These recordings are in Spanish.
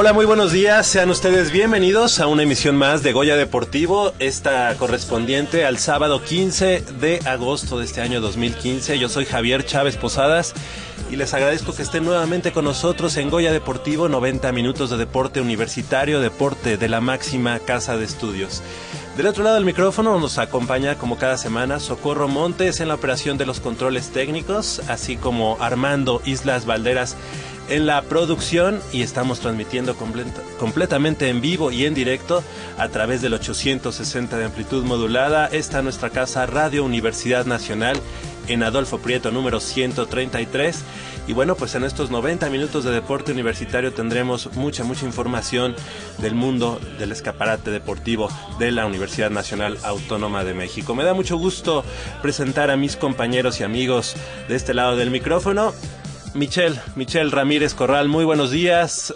Hola, muy buenos días. Sean ustedes bienvenidos a una emisión más de Goya Deportivo, esta correspondiente al sábado 15 de agosto de este año 2015. Yo soy Javier Chávez Posadas y les agradezco que estén nuevamente con nosotros en Goya Deportivo, 90 minutos de deporte universitario, deporte de la máxima casa de estudios. Del otro lado del micrófono nos acompaña como cada semana Socorro Montes en la operación de los controles técnicos, así como Armando Islas Valderas en la producción y estamos transmitiendo completamente en vivo y en directo a través del 860 de amplitud modulada. Esta nuestra casa Radio Universidad Nacional en Adolfo Prieto número 133. Y bueno, pues en estos 90 minutos de deporte universitario tendremos mucha, mucha información del mundo del escaparate deportivo de la Universidad Nacional Autónoma de México. Me da mucho gusto presentar a mis compañeros y amigos de este lado del micrófono. Michelle, Michelle Ramírez Corral, muy buenos días.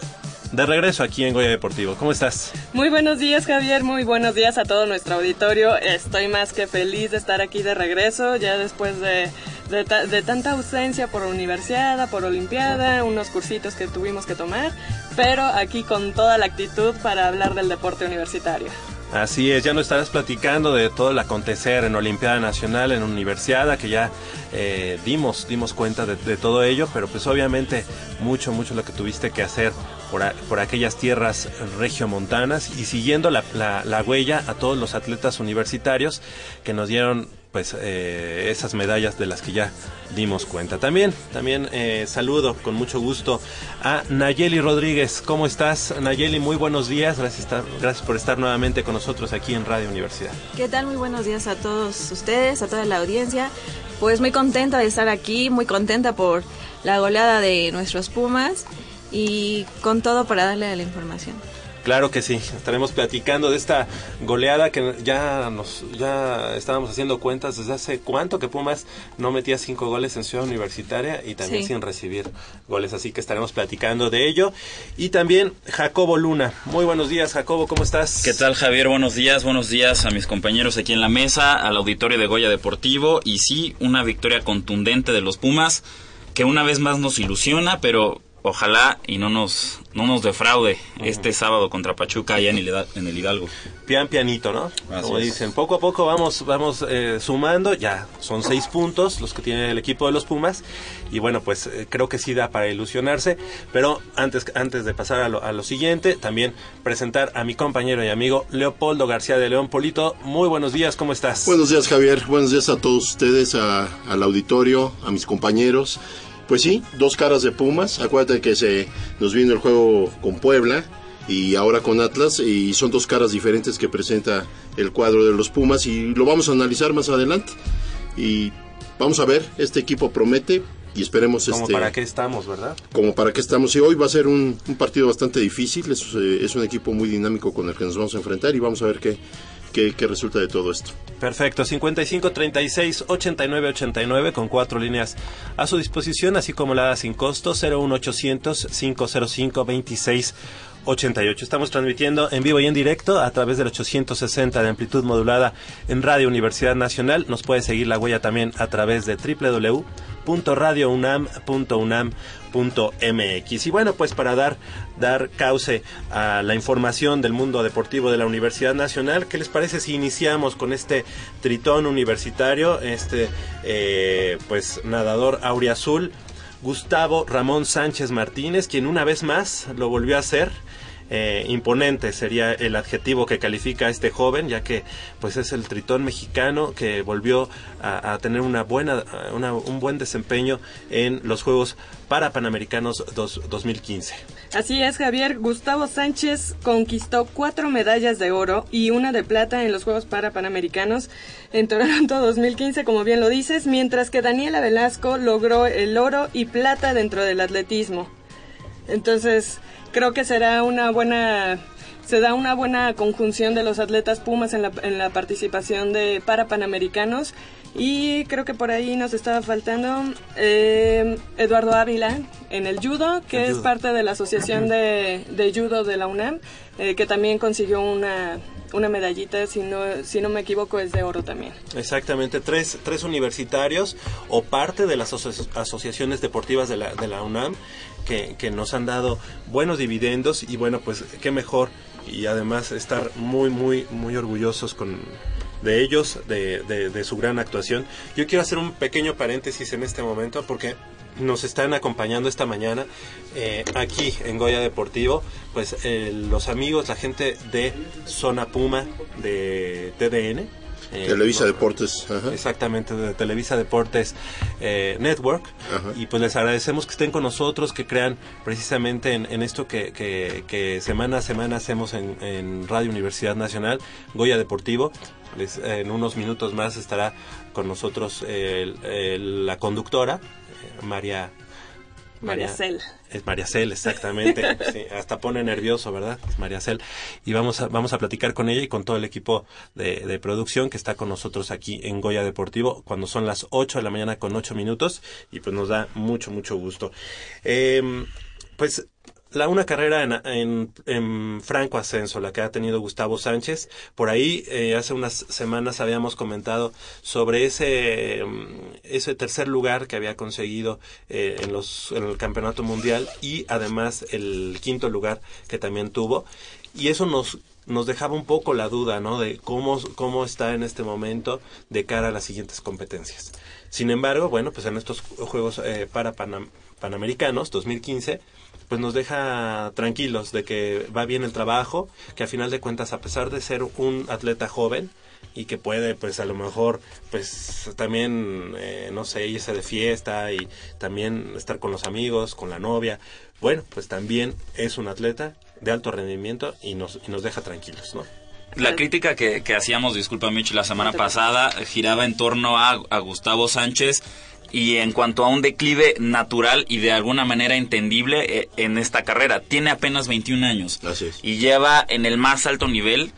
De regreso aquí en Goya Deportivo. ¿Cómo estás? Muy buenos días, Javier. Muy buenos días a todo nuestro auditorio. Estoy más que feliz de estar aquí de regreso, ya después de, de, tanta ausencia por universidad, por olimpiada, unos cursitos que tuvimos que tomar, pero aquí con toda la actitud para hablar del deporte universitario. Así es, ya nos estarás platicando de todo el acontecer en Olimpiada Nacional, en Universidad, que ya eh, dimos, dimos cuenta de, todo ello, pero pues obviamente mucho, mucho lo que tuviste que hacer por, por aquellas tierras regiomontanas. Y siguiendo la, la huella a todos los atletas universitarios que nos dieron pues eh, esas medallas de las que ya dimos cuenta. También, también eh, saludo con mucho gusto a Nayeli Rodríguez. ¿Cómo estás, Nayeli? Muy buenos días. Gracias, gracias por estar nuevamente con nosotros aquí en Radio Universidad. ¿Qué tal? Muy buenos días a todos ustedes, a toda la audiencia. Pues muy contenta de estar aquí, muy contenta por la goleada de nuestros Pumas y con todo para darle la información. Claro que sí, estaremos platicando de esta goleada que ya nos ya estábamos haciendo cuentas desde hace cuánto que Pumas no metía cinco goles en Ciudad Universitaria y también sin recibir goles, así que estaremos platicando de ello. Y también Jacobo Luna. Muy buenos días, Jacobo, ¿cómo estás? ¿Qué tal, Javier? Buenos días, buenos días a mis compañeros aquí en la mesa, al auditorio de Goya Deportivo y sí, una victoria contundente de los Pumas que una vez más nos ilusiona, pero ojalá y no nos, no nos defraude este sábado contra Pachuca allá en el, en el Hidalgo. Pian pianito, ¿no? Como dicen, poco a poco vamos, vamos eh, sumando, ya son seis puntos los que tiene el equipo de los Pumas y bueno, pues eh, creo que sí da para ilusionarse, pero antes, antes de pasar a lo, a lo siguiente, también presentar a mi compañero y amigo Leopoldo García de León Polito. Muy buenos días, ¿cómo estás? Buenos días Javier, buenos días a todos ustedes, al auditorio, a mis compañeros. Pues sí, dos caras de Pumas. Acuérdate que se nos vino el juego con Puebla y ahora con Atlas y son dos caras diferentes que presenta el cuadro de los Pumas y lo vamos a analizar más adelante. Y vamos a ver, este equipo promete y esperemos como este, para qué estamos, ¿verdad? Como para qué estamos. Y hoy va a ser un, partido bastante difícil, es, eh, es un equipo muy dinámico con el que nos vamos a enfrentar y vamos a ver qué, qué, resulta de todo esto. Perfecto, 55 36 89 89 con cuatro líneas a su disposición, así como la sin costo 01800 505 26 88. Estamos transmitiendo en vivo y en directo a través del 860 de amplitud modulada en Radio Universidad Nacional. Nos puede seguir la huella también a través de www www.radiounam.unam.mx. Y bueno, pues para dar, dar cauce a la información del mundo deportivo de la Universidad Nacional, ¿qué les parece si iniciamos con este tritón universitario, este eh, pues nadador auriazul, Gustavo Ramón Sánchez Martínez, quien una vez más lo volvió a hacer? Eh, imponente sería el adjetivo que califica a este joven, ya que pues es el tritón mexicano que volvió a, tener una buena, un buen desempeño en los Juegos para Panamericanos 2015. Así es, Javier. Gustavo Sánchez conquistó cuatro medallas de oro y una de plata en los Juegos para Panamericanos en Toronto 2015, como bien lo dices, mientras que Daniela Velasco logró el oro y plata dentro del atletismo. Entonces, creo que será una buena se da una buena conjunción de los atletas Pumas en la, en la participación de para Panamericanos y creo que por ahí nos estaba faltando eh, Eduardo Ávila en el judo, que es parte de la Asociación de, Judo de la UNAM, eh, que también consiguió una, una medallita, si no, si no me equivoco, es de oro también. Exactamente, tres, tres universitarios o parte de las asociaciones deportivas de la, de la UNAM que, nos han dado buenos dividendos y bueno, pues qué mejor y además estar muy, muy, muy orgullosos con de ellos, de, de, su gran actuación. Yo quiero hacer un pequeño paréntesis en este momento porque nos están acompañando esta mañana eh, aquí en Goya Deportivo, pues eh, los amigos, la gente de Zona Puma de TDN, eh, Televisa Deportes. Exactamente, de Televisa Deportes eh, Network. Y pues les agradecemos que estén con nosotros, que crean precisamente en, esto que, que, semana a semana hacemos en, Radio Universidad Nacional, Goya Deportivo. en unos minutos más estará con nosotros la conductora, eh, María María Cel. Es María Cel, exactamente. hasta pone nervioso, ¿verdad? Es María Cel. Y vamos a, vamos a platicar con ella y con todo el equipo de, producción que está con nosotros aquí en Goya Deportivo cuando son las 8 de la mañana con 8 minutos. Y pues nos da mucho, mucho gusto. Eh, pues la una carrera en, en, franco ascenso, la que ha tenido Gustavo Sánchez. Por ahí, eh, hace unas semanas habíamos comentado sobre ese, mm, ese tercer lugar que había conseguido eh, en, los, en el campeonato mundial y además el quinto lugar que también tuvo. Y eso nos, nos dejaba un poco la duda, ¿no? De cómo, cómo está en este momento de cara a las siguientes competencias. Sin embargo, bueno, pues en estos Juegos eh, para Panamericanos 2015 pues nos deja tranquilos de que va bien el trabajo, que a final de cuentas, a pesar de ser un atleta joven, y que puede pues a lo mejor pues también eh, no sé irse de fiesta y también estar con los amigos con la novia bueno pues también es un atleta de alto rendimiento y nos, y nos deja tranquilos no la crítica que, que hacíamos, disculpa Mitch, la semana pasada giraba en torno a, a Gustavo Sánchez y en cuanto a un declive natural y de alguna manera entendible eh, en esta carrera. Tiene apenas 21 años y lleva en el más alto nivel.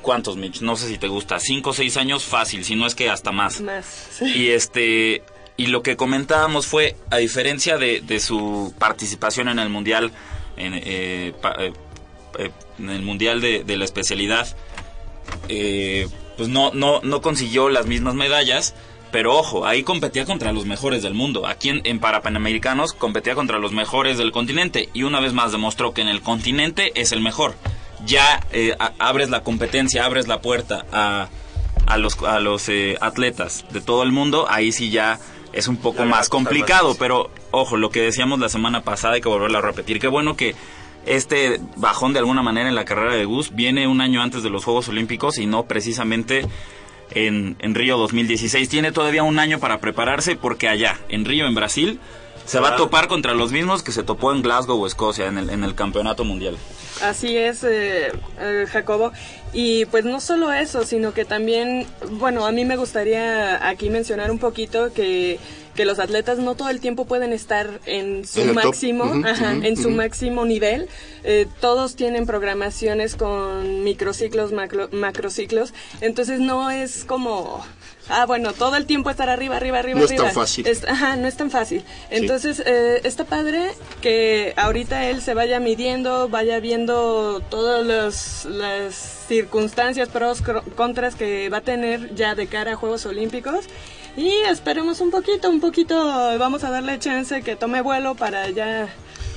¿Cuántos, Mitch? No sé si te gusta. 5 o 6 años fácil, si no es que hasta más. Más. Y este y lo que comentábamos fue, a diferencia de, su participación en el Mundial, en, eh, eh, en el Mundial de, de la especialidad, pues no, no, no consiguió las mismas medallas, pero ojo, ahí competía contra los mejores del mundo. Aquí en, en Parapanamericanos competía contra los mejores del continente. Y una vez más demostró que en el continente es el mejor. Ya eh, abres la competencia, abres la puerta a, a los, a los eh, atletas de todo el mundo. Ahí sí ya es un poco más complicado. Pero ojo, lo que decíamos la semana pasada hay que volverlo a repetir. Qué bueno que este bajón de alguna manera en la carrera de Gus viene un año antes de los Juegos Olímpicos y no precisamente en, en Río 2016. Tiene todavía un año para prepararse porque allá, en Río, en Brasil, se va a topar contra los mismos que se topó en Glasgow o Escocia en el, en el campeonato mundial. Así es, eh, eh, Jacobo. Y pues no solo eso, sino que también, bueno, a mí me gustaría aquí mencionar un poquito que que los atletas no todo el tiempo pueden estar en su máximo, en su máximo nivel. Eh, todos tienen programaciones con microciclos, macrociclos, entonces no es como Ah, bueno, todo el tiempo estar arriba, arriba, arriba, no arriba. No es tan fácil. ajá, no es tan fácil. Entonces, eh, está padre que ahorita él se vaya midiendo, vaya viendo todas las circunstancias, pros, contras que va a tener ya de cara a Juegos Olímpicos y esperemos un poquito, poquito, vamos a darle chance que tome vuelo para ya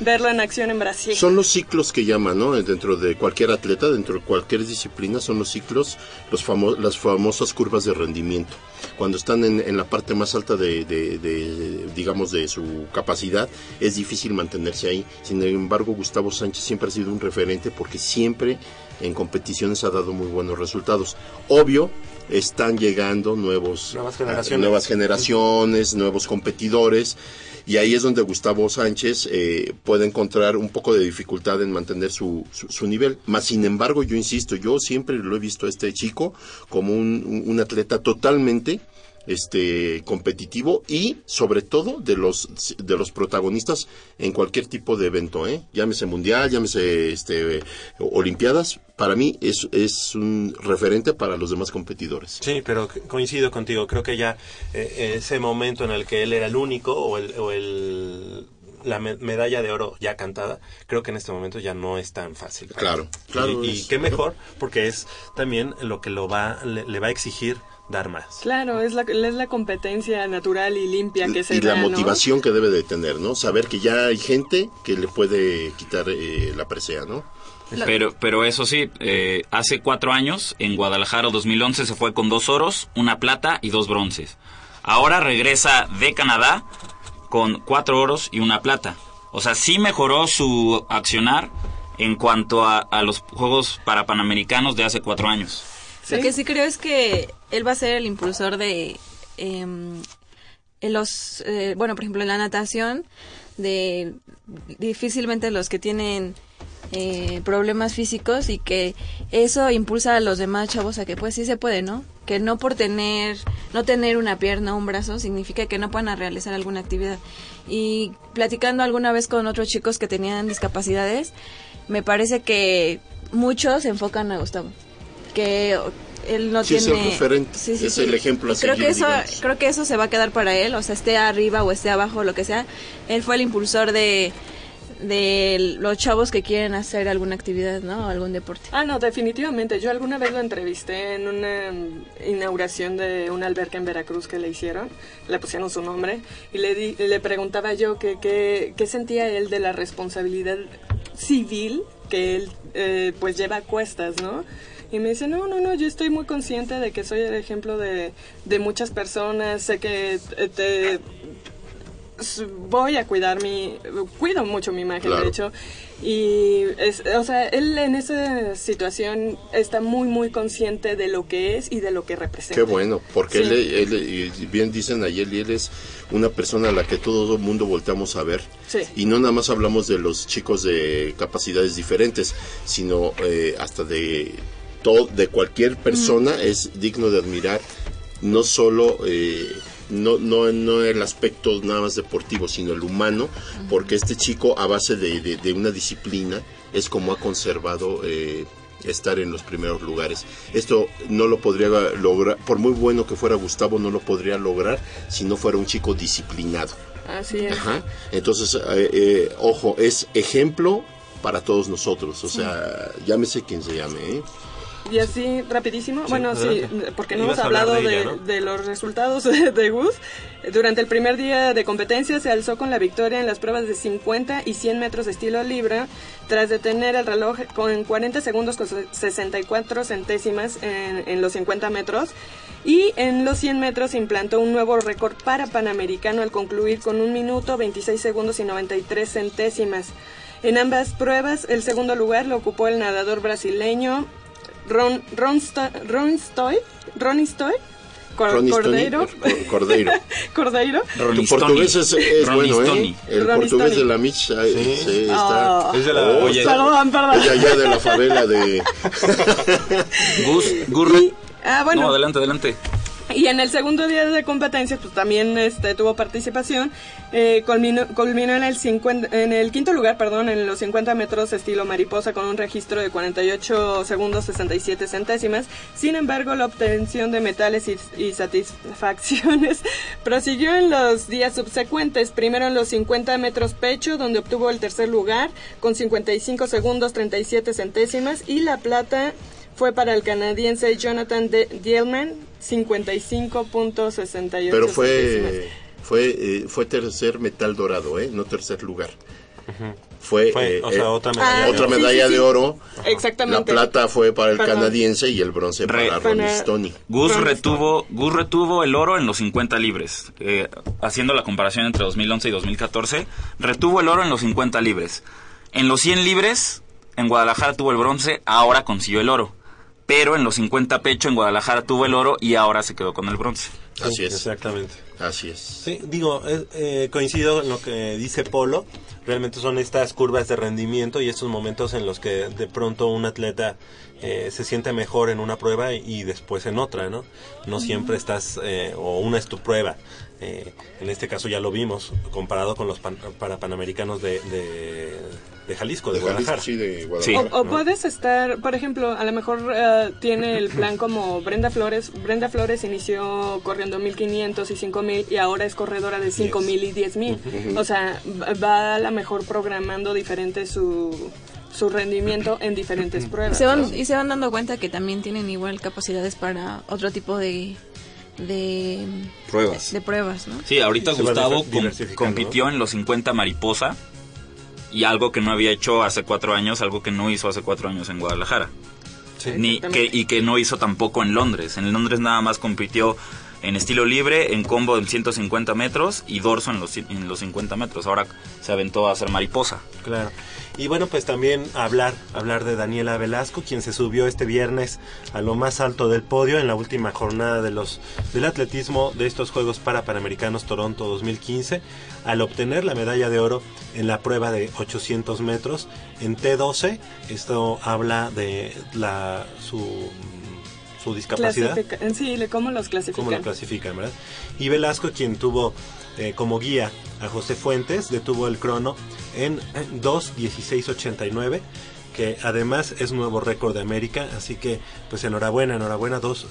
verlo en acción en Brasil. Son los ciclos que llaman, ¿no? Dentro de cualquier atleta, dentro de cualquier disciplina, son los ciclos, los famo las famosas curvas de rendimiento. Cuando están en, en la parte más alta de, de, digamos, de su capacidad, es difícil mantenerse ahí. Sin embargo, Gustavo Sánchez siempre ha sido un referente porque siempre en competiciones ha dado muy buenos resultados. Obvio, están llegando nuevos, nuevas generaciones, nuevas generaciones nuevos competidores y ahí es donde Gustavo Sánchez eh, puede encontrar un poco de dificultad en mantener su, su, su, nivel. Más sin embargo, yo insisto, yo siempre lo he visto a este chico como un, un atleta totalmente este competitivo y sobre todo de los de los protagonistas en cualquier tipo de evento eh llámese mundial llámese este olimpiadas para mí es, es un referente para los demás competidores sí pero coincido contigo creo que ya eh, ese momento en el que él era el único o el, o el la me medalla de oro ya cantada, creo que en este momento ya no es tan fácil. Claro, claro. Y, y qué mejor, porque es también lo que lo va, le, le va a exigir dar más. Claro, es la, es la competencia natural y limpia que se Y da, la ¿no? motivación que debe de tener, ¿no? Saber que ya hay gente que le puede quitar eh, la presea, ¿no? Pero, pero eso sí, eh, hace cuatro años, en Guadalajara 2011, se fue con dos oros, una plata y dos bronces. Ahora regresa de Canadá con cuatro oros y una plata. O sea, sí mejoró su accionar en cuanto a, a los Juegos para Panamericanos de hace cuatro años. ¿Sí? Lo que sí creo es que él va a ser el impulsor de eh, en los, eh, bueno, por ejemplo, en la natación, de difícilmente los que tienen eh, problemas físicos y que eso impulsa a los demás chavos a que pues sí se puede, ¿no? Que no por tener, no tener una pierna o un brazo significa que no puedan realizar alguna actividad. Y platicando alguna vez con otros chicos que tenían discapacidades, me parece que muchos se enfocan a Gustavo. Que él no sí, tiene es el referente, sí, sí, es sí. el ejemplo a creo seguir, que eso digamos. creo que eso se va a quedar para él o sea esté arriba o esté abajo lo que sea él fue el impulsor de de los chavos que quieren hacer alguna actividad, ¿no? Algún deporte. Ah, no, definitivamente. Yo alguna vez lo entrevisté en una inauguración de una alberca en Veracruz que le hicieron, le pusieron su nombre, y le, di, le preguntaba yo qué que, que, sentía él de la responsabilidad civil que él eh, pues lleva a cuestas, ¿no? Y me dice, no, no, no, yo estoy muy consciente de que soy el ejemplo de, de muchas personas, sé que te, voy a cuidar mi, cuido mucho mi imagen, Claro. de hecho, y, es, o sea, él en esa situación está muy, muy consciente de lo que es y de lo que representa. Qué bueno, porque Sí. él, él, bien dicen ayer, él es una persona a la que todo el mundo volteamos a ver. Sí. Y no nada más hablamos de los chicos de capacidades diferentes, sino eh, hasta de todo, de cualquier persona es digno de admirar, no solo eh, no, no, no el aspecto nada más deportivo, sino el humano, porque este chico a base de, de, de una disciplina es como ha conservado eh, estar en los primeros lugares. Esto no lo podría lograr, por muy bueno que fuera Gustavo, no lo podría lograr si no fuera un chico disciplinado. Así es. Ajá. Entonces, eh, eh, ojo, es ejemplo para todos nosotros, o sea, llámese quien se llame. ¿eh? Y así, rapidísimo, Sí, bueno, sí, adelante. porque no hemos hablado de ella, ¿no? de los resultados de, Gus. Durante el primer día de competencia se alzó con la victoria en las pruebas de 50 y 100 metros de estilo libra, tras detener el reloj con 40 segundos con 64 centésimas en, en los 50 metros. Y en los 100 metros implantó un nuevo récord para Panamericano al concluir con un minuto 26 segundos y 93 centésimas. En ambas pruebas, el segundo lugar lo ocupó el nadador brasileño Ron, Ron, Sto- Ron Stoy, Ronnie Stoy, Cor- Ronnie Cordeiro, Stoney, eh, Cordeiro. Cordeiro. Tu portugués es, es bueno, ¿eh? El portugués de la Mitch ahí, Sí. sí, está. Ah. Es de la- Oh, Oye, está- Perdón, perdón. es allá de la favela de... Gus, Gurre. Y- ah, bueno. No, adelante, adelante. Y en el segundo día de competencia, pues también este, tuvo participación. Eh, culminó, culminó en, el 50 en el quinto lugar, perdón, en los 50 metros estilo mariposa con un registro de 48 segundos 67 centésimas. Sin embargo, la obtención de metales y, y satisfacciones prosiguió en los días subsecuentes. Primero en los 50 metros pecho, donde obtuvo el tercer lugar con 55 segundos 37 centésimas. Y la plata fue para el canadiense Jonathan De Dielman, 55.68. Pero fue... Fue, eh, fue tercer metal dorado, ¿eh? No tercer lugar. Fue, Fue, eh, o sea, eh, otra medalla. Ah, otra sí, sí, medalla sí. de oro. Exactamente. La plata fue para el Perdón. canadiense y el bronce Re- para Ronnie para- Stoney. Gus retuvo, Gus retuvo el oro en los 50 libres. Eh, haciendo la comparación entre 2011 y 2014, retuvo el oro en los 50 libres. En los 100 libres, en Guadalajara tuvo el bronce, ahora consiguió el oro. Pero en los 50 pecho, en Guadalajara tuvo el oro y ahora se quedó con el bronce. Sí, Así es. Exactamente. Así es. Sí, digo, eh, eh, coincido en lo que dice Polo. Realmente son estas curvas de rendimiento y estos momentos en los que de pronto un atleta eh, se siente mejor en una prueba y, después en otra, ¿no? No siempre estás, eh, o una es tu prueba. Eh, en este caso ya lo vimos, comparado con los pan- para panamericanos de, de, de Jalisco, de, De Jalisco, Guadalajara. sí, de O, Guadalajara. o ¿no? puedes estar, por ejemplo, a lo mejor eh, tiene el plan como Brenda Flores. Brenda Flores inició corriendo 1500 y 5000 y ahora es corredora de 5000 y 10000. O sea, va- a lo mejor programando diferente su, su rendimiento en diferentes pruebas. se, van, y se van dando cuenta que también tienen igual capacidades para otro tipo de, de, Pruebas. de pruebas, ¿no? Sí, ahorita Gustavo com- compitió en los 50 mariposa y algo que no había hecho hace cuatro años, algo que no hizo hace cuatro años en Guadalajara. Sí. Ni, que, y que no hizo tampoco en Londres. En Londres nada más compitió en estilo libre, en combo en 150 metros y dorso en los, en los 50 metros. Ahora se aventó a hacer mariposa. Claro. Y bueno, pues también hablar, hablar de Daniela Velasco, quien se subió este viernes a lo más alto del podio en la última jornada de los del atletismo de estos Juegos para Panamericanos Toronto 2015, al obtener la medalla de oro en la prueba de 800 metros en T12. Esto habla de la su su discapacidad. Clasifica- en sí, ¿cómo los clasifican? cómo lo clasifican, ¿verdad? Y Velasco, quien tuvo eh, como guía a José Fuentes, detuvo el crono en 2.16.89, que además es nuevo récord de América, así que pues enhorabuena, enhorabuena, 2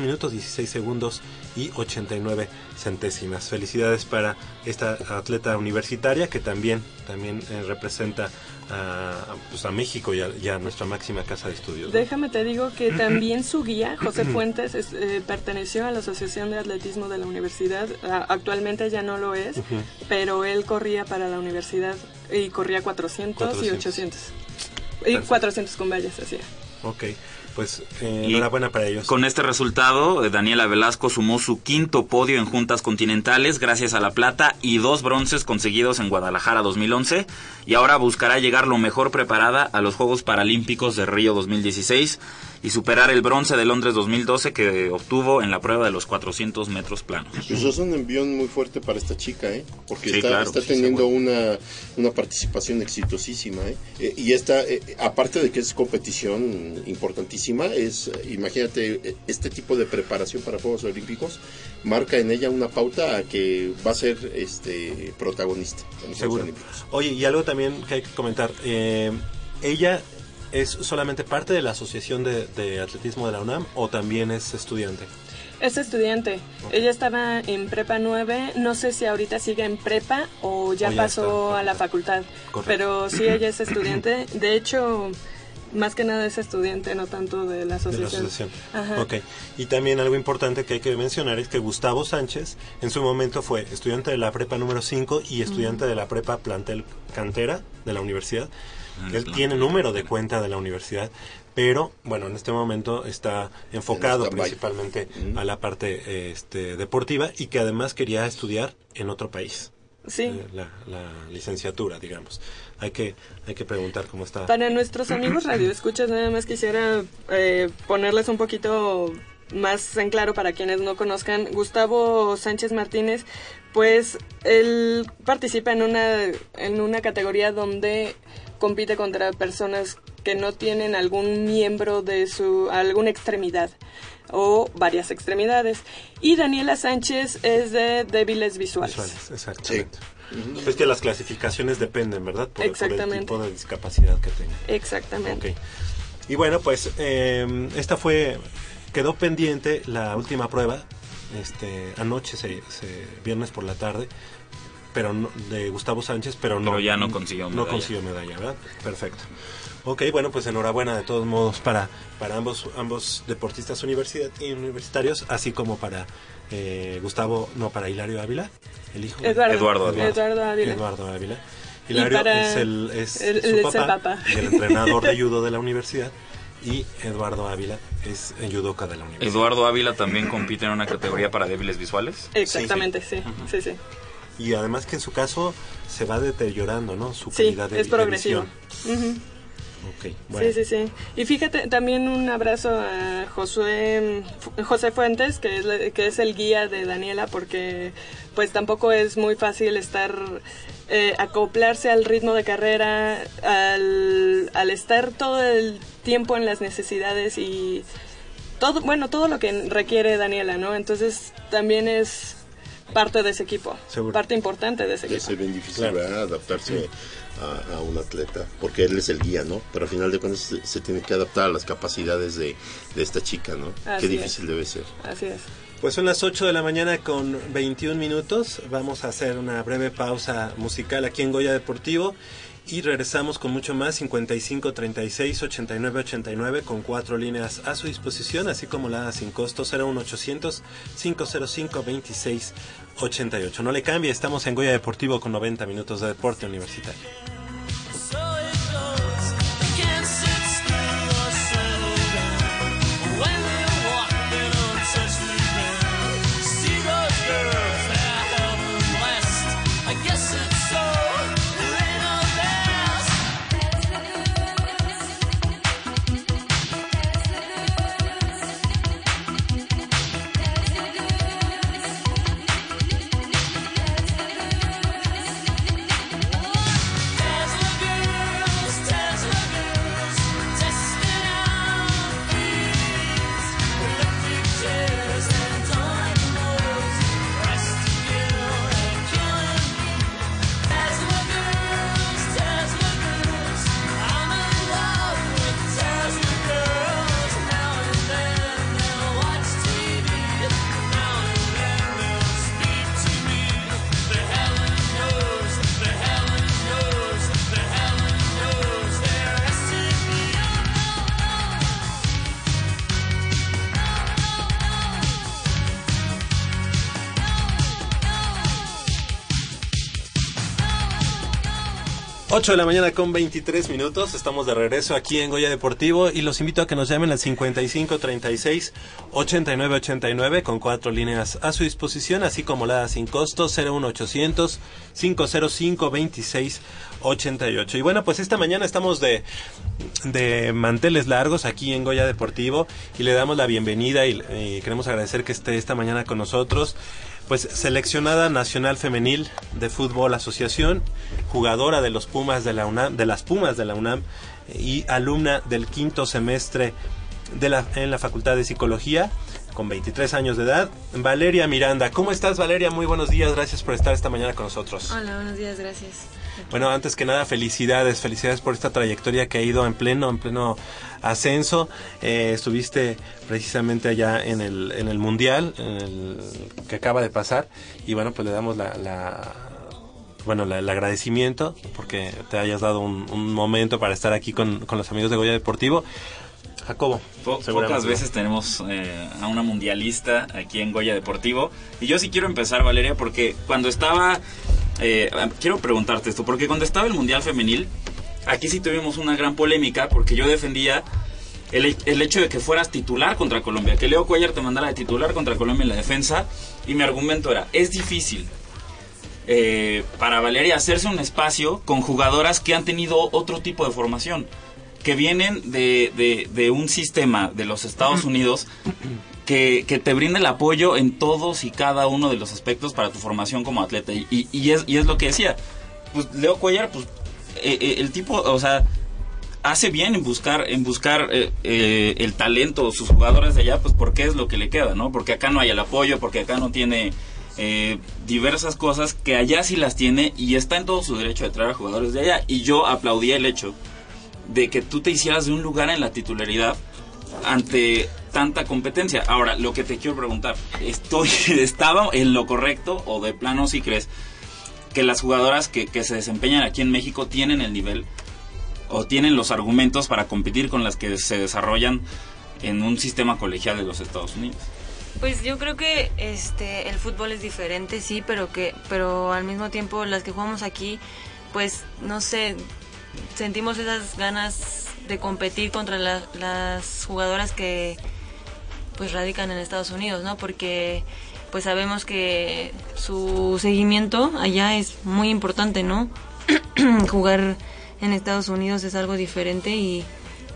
minutos 16 segundos y 89 centésimas. Felicidades para esta atleta universitaria que también, también eh, representa a, pues, a México y a, y a nuestra máxima casa de estudios. Déjame te digo que también su guía, José Fuentes, es- eh, perteneció a la Asociación de Atletismo de la Universidad. Actualmente ya no lo es, pero él corría para la universidad y corría 400, 400. y 800. Y Perfecto. 400 con vallas, así. Ok, pues eh, enhorabuena para ellos. Con este resultado, eh, Daniela Velasco sumó su quinto podio en juntas continentales gracias a la plata y dos bronces conseguidos en Guadalajara 2011 y ahora buscará llegar lo mejor preparada a los Juegos Paralímpicos de Río 2016 y superar el bronce de Londres 2012 que obtuvo en la prueba de los 400 metros planos. Pues es un envión muy fuerte para esta chica, ¿eh? Porque Sí, está, claro, está sí, teniendo una, una participación exitosísima, ¿eh? Eh, y esta, eh, aparte de que es competición importantísima, es, eh, imagínate, eh, este tipo de preparación para Juegos Olímpicos marca en ella una pauta a que va a ser este protagonista en los Juegos Seguro. Olímpicos. Oye, y algo también que hay que comentar. eh, ¿Ella es solamente parte de la Asociación de, de Atletismo de la UNAM o también es estudiante? Es estudiante. Ella estaba en prepa 9. No sé si ahorita sigue en prepa o ya, O ya pasó a la facultad. Correcto. Pero sí, ella es estudiante. De hecho, más que nada es estudiante, no tanto de la De la asociación. asociación. Ajá. Ok. Y también algo importante que hay que mencionar es que Gustavo Sánchez en su momento fue estudiante de la prepa número 5 y estudiante de la prepa plantel cantera de la universidad. Él tiene número de cuenta de la universidad, pero bueno, en este momento está enfocado principalmente Mm. a la parte este, deportiva y que además quería estudiar en otro país. Sí. eh, la, la licenciatura, digamos. Hay que, hay que preguntar cómo está. Para nuestros amigos radioescuchas, nada más quisiera eh, ponerles un poquito más en claro para quienes no conozcan. Gustavo Sánchez Martínez, pues él participa en una, en una categoría donde compite contra personas que no tienen algún miembro de su, alguna extremidad o varias extremidades. Y Daniela Sánchez es de débiles visuales. Visuales, exactamente. Es que las clasificaciones dependen, ¿verdad? Por, por el tipo de discapacidad que tenga. Exactamente. Y bueno, pues eh, esta fue, quedó pendiente la última prueba, este, anoche, se, se- viernes por la tarde, pero no, de Gustavo Sánchez, pero no. Pero ya no consiguió No medalla. consiguió medalla, ¿verdad? Perfecto. Ok, bueno, pues enhorabuena de todos modos para, para ambos, ambos deportistas universidad- universitarios, así como para eh, Gustavo, no, para Hilario Ávila, el hijo. de- Eduardo. Eduardo Ávila. Eduardo Ávila. Eduardo Ávila. Hilario es, el, es el- su el- papá, papá. el entrenador de judo de la universidad, y Eduardo Ávila es el judoka de la universidad. Eduardo Ávila también compite en una categoría para débiles visuales. Exactamente, sí, sí, sí. Y además que en su caso se va deteriorando, ¿no? Su Sí, calidad de es progresivo. de visión. Bueno. Sí, sí, sí. Y fíjate, también un abrazo a Josué, José Fuentes, que es, la- que es el guía de Daniela, porque pues tampoco es muy fácil estar, eh, acoplarse al ritmo de carrera, al, al estar todo el tiempo en las necesidades y todo, bueno, todo lo que requiere Daniela, ¿no? Entonces también es parte de ese equipo, Seguro. parte importante de ese Debe equipo. ser bien difícil, Claro. ¿verdad? Adaptarse a, a un atleta, porque él es el guía, ¿no? Pero al final de cuentas se, se tiene que adaptar a las capacidades de, de esta chica, ¿no? Así Qué es. difícil debe ser. Así es. Pues son las 8 de la mañana con 21 minutos. Vamos a hacer una breve pausa musical aquí en Goya Deportivo y regresamos con mucho más 55 36 89 89 con cuatro líneas a su disposición, así como la sin costo 01800 505 26 88. No le cambie, estamos en Goya Deportivo con 90 minutos de deporte universitario. 8 de la mañana con 23 minutos. Estamos de regreso aquí en Goya Deportivo y los invito a que nos llamen al 55 36 89 89 con cuatro líneas a su disposición, así como la sin costo 01800 505 26 Y bueno, pues esta mañana estamos de, de manteles largos aquí en Goya Deportivo y le damos la bienvenida y eh, queremos agradecer que esté esta mañana con nosotros. Pues seleccionada nacional femenil de fútbol asociación, jugadora de los Pumas de la UNAM, de las Pumas de la UNAM y alumna del quinto semestre de la, en la Facultad de Psicología con 23 años de edad, Valeria Miranda. ¿Cómo estás Valeria? Muy buenos días, gracias por estar esta mañana con nosotros. Hola, buenos días, gracias. Bueno, antes que nada, felicidades, felicidades por esta trayectoria que ha ido en pleno, en pleno ascenso. Eh, estuviste precisamente allá en el, en el Mundial, en el que acaba de pasar, y bueno, pues le damos la, la- bueno, la- el agradecimiento porque te hayas dado un, un momento para estar aquí con, con los amigos de Goya Deportivo. Jacobo, Po- pocas veces tenemos eh, a una mundialista aquí en Goya Deportivo. Y yo sí quiero empezar, Valeria, porque cuando estaba... eh, quiero preguntarte esto, porque cuando estaba el Mundial Femenil, aquí sí tuvimos una gran polémica, porque yo defendía el, el hecho de que fueras titular contra Colombia, que Leo Cuellar te mandara de titular contra Colombia en la defensa, y mi argumento era, es difícil eh, para Valeria hacerse un espacio con jugadoras que han tenido otro tipo de formación, que vienen de, de- de un sistema de los Estados Unidos que, te brinda el apoyo en todos y cada uno de los aspectos para tu formación como atleta. Y, es, lo que decía, pues Leo Cuellar, pues eh, eh, el tipo, o sea, hace bien en buscar en buscar eh, el talento sus jugadores de allá pues porque es lo que le queda no porque acá no hay el apoyo porque acá no tiene diversas cosas que allá sí las tiene y está en todo su derecho de traer a jugadores de allá y yo aplaudía el hecho de que tú te hicieras de un lugar en la titularidad ante tanta competencia ahora lo que te quiero preguntar estoy estaba en lo correcto o de plano si crees que las jugadoras que, que se desempeñan aquí en México tienen el nivel o tienen los argumentos para competir con las que se desarrollan en un sistema colegial de los Estados Unidos. Pues yo creo que este el fútbol es diferente, sí, pero que pero al mismo tiempo las que jugamos aquí, pues no sé, sentimos esas ganas de competir contra la- las jugadoras que pues radican en Estados Unidos, ¿no? Porque pues sabemos que su seguimiento allá es muy importante, ¿no? Jugar en Estados Unidos es algo diferente y,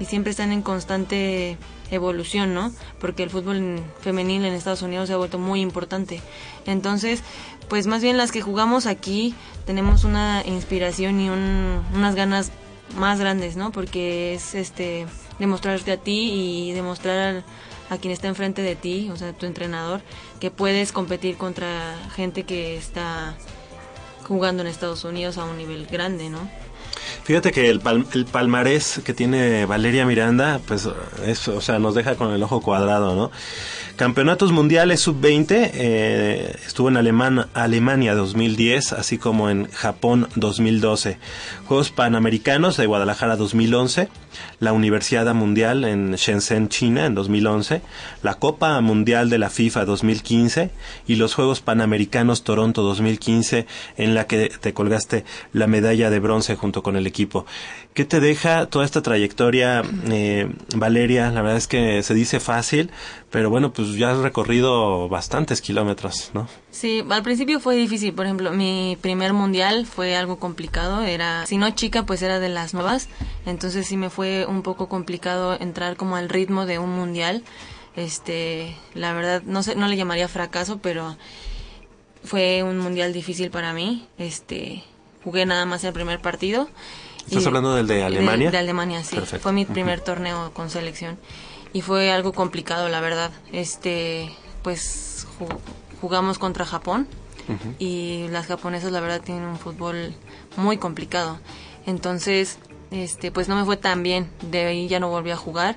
siempre están en constante evolución, ¿no? Porque el fútbol en- femenil en Estados Unidos se ha vuelto muy importante. Entonces, pues más bien las que jugamos aquí tenemos una inspiración y un- unas ganas más grandes, ¿no? Porque es este demostrarte a ti y demostrar a quien está enfrente de ti, o sea, tu entrenador, que puedes competir contra gente que está jugando en Estados Unidos a un nivel grande, ¿no? Fíjate que el, pal- el palmarés que tiene Valeria Miranda, pues, es, o sea, nos deja con el ojo cuadrado, ¿no? Campeonatos mundiales sub-20, eh, estuvo en Alemán- Alemania 2010, así como en Japón 2012. Juegos Panamericanos de Guadalajara 2011, la Universidad Mundial en Shenzhen, China en 2011, la Copa Mundial de la FIFA 2015 y los Juegos Panamericanos Toronto 2015 en la que te colgaste la medalla de bronce junto con el equipo. ¿Qué te deja toda esta trayectoria, eh, Valeria? La verdad es que se dice fácil, pero bueno, pues ya has recorrido bastantes kilómetros, ¿no? Sí, al principio fue difícil. Por ejemplo, mi primer mundial fue algo complicado. Era, si no chica, pues era de las nuevas. Entonces sí me fue un poco complicado entrar como al ritmo de un mundial. Este, la verdad, no sé, no le llamaría fracaso, pero fue un mundial difícil para mí. Este, jugué nada más el primer partido. ¿Estás Y- hablando del de Alemania? De, Alemania, sí. Perfecto. Fue mi primer torneo con selección y fue algo complicado, la verdad. Este, pues ju- jugamos contra Japón y las japonesas, la verdad, tienen un fútbol muy complicado. Entonces, este, pues no me fue tan bien. De ahí ya no volví a jugar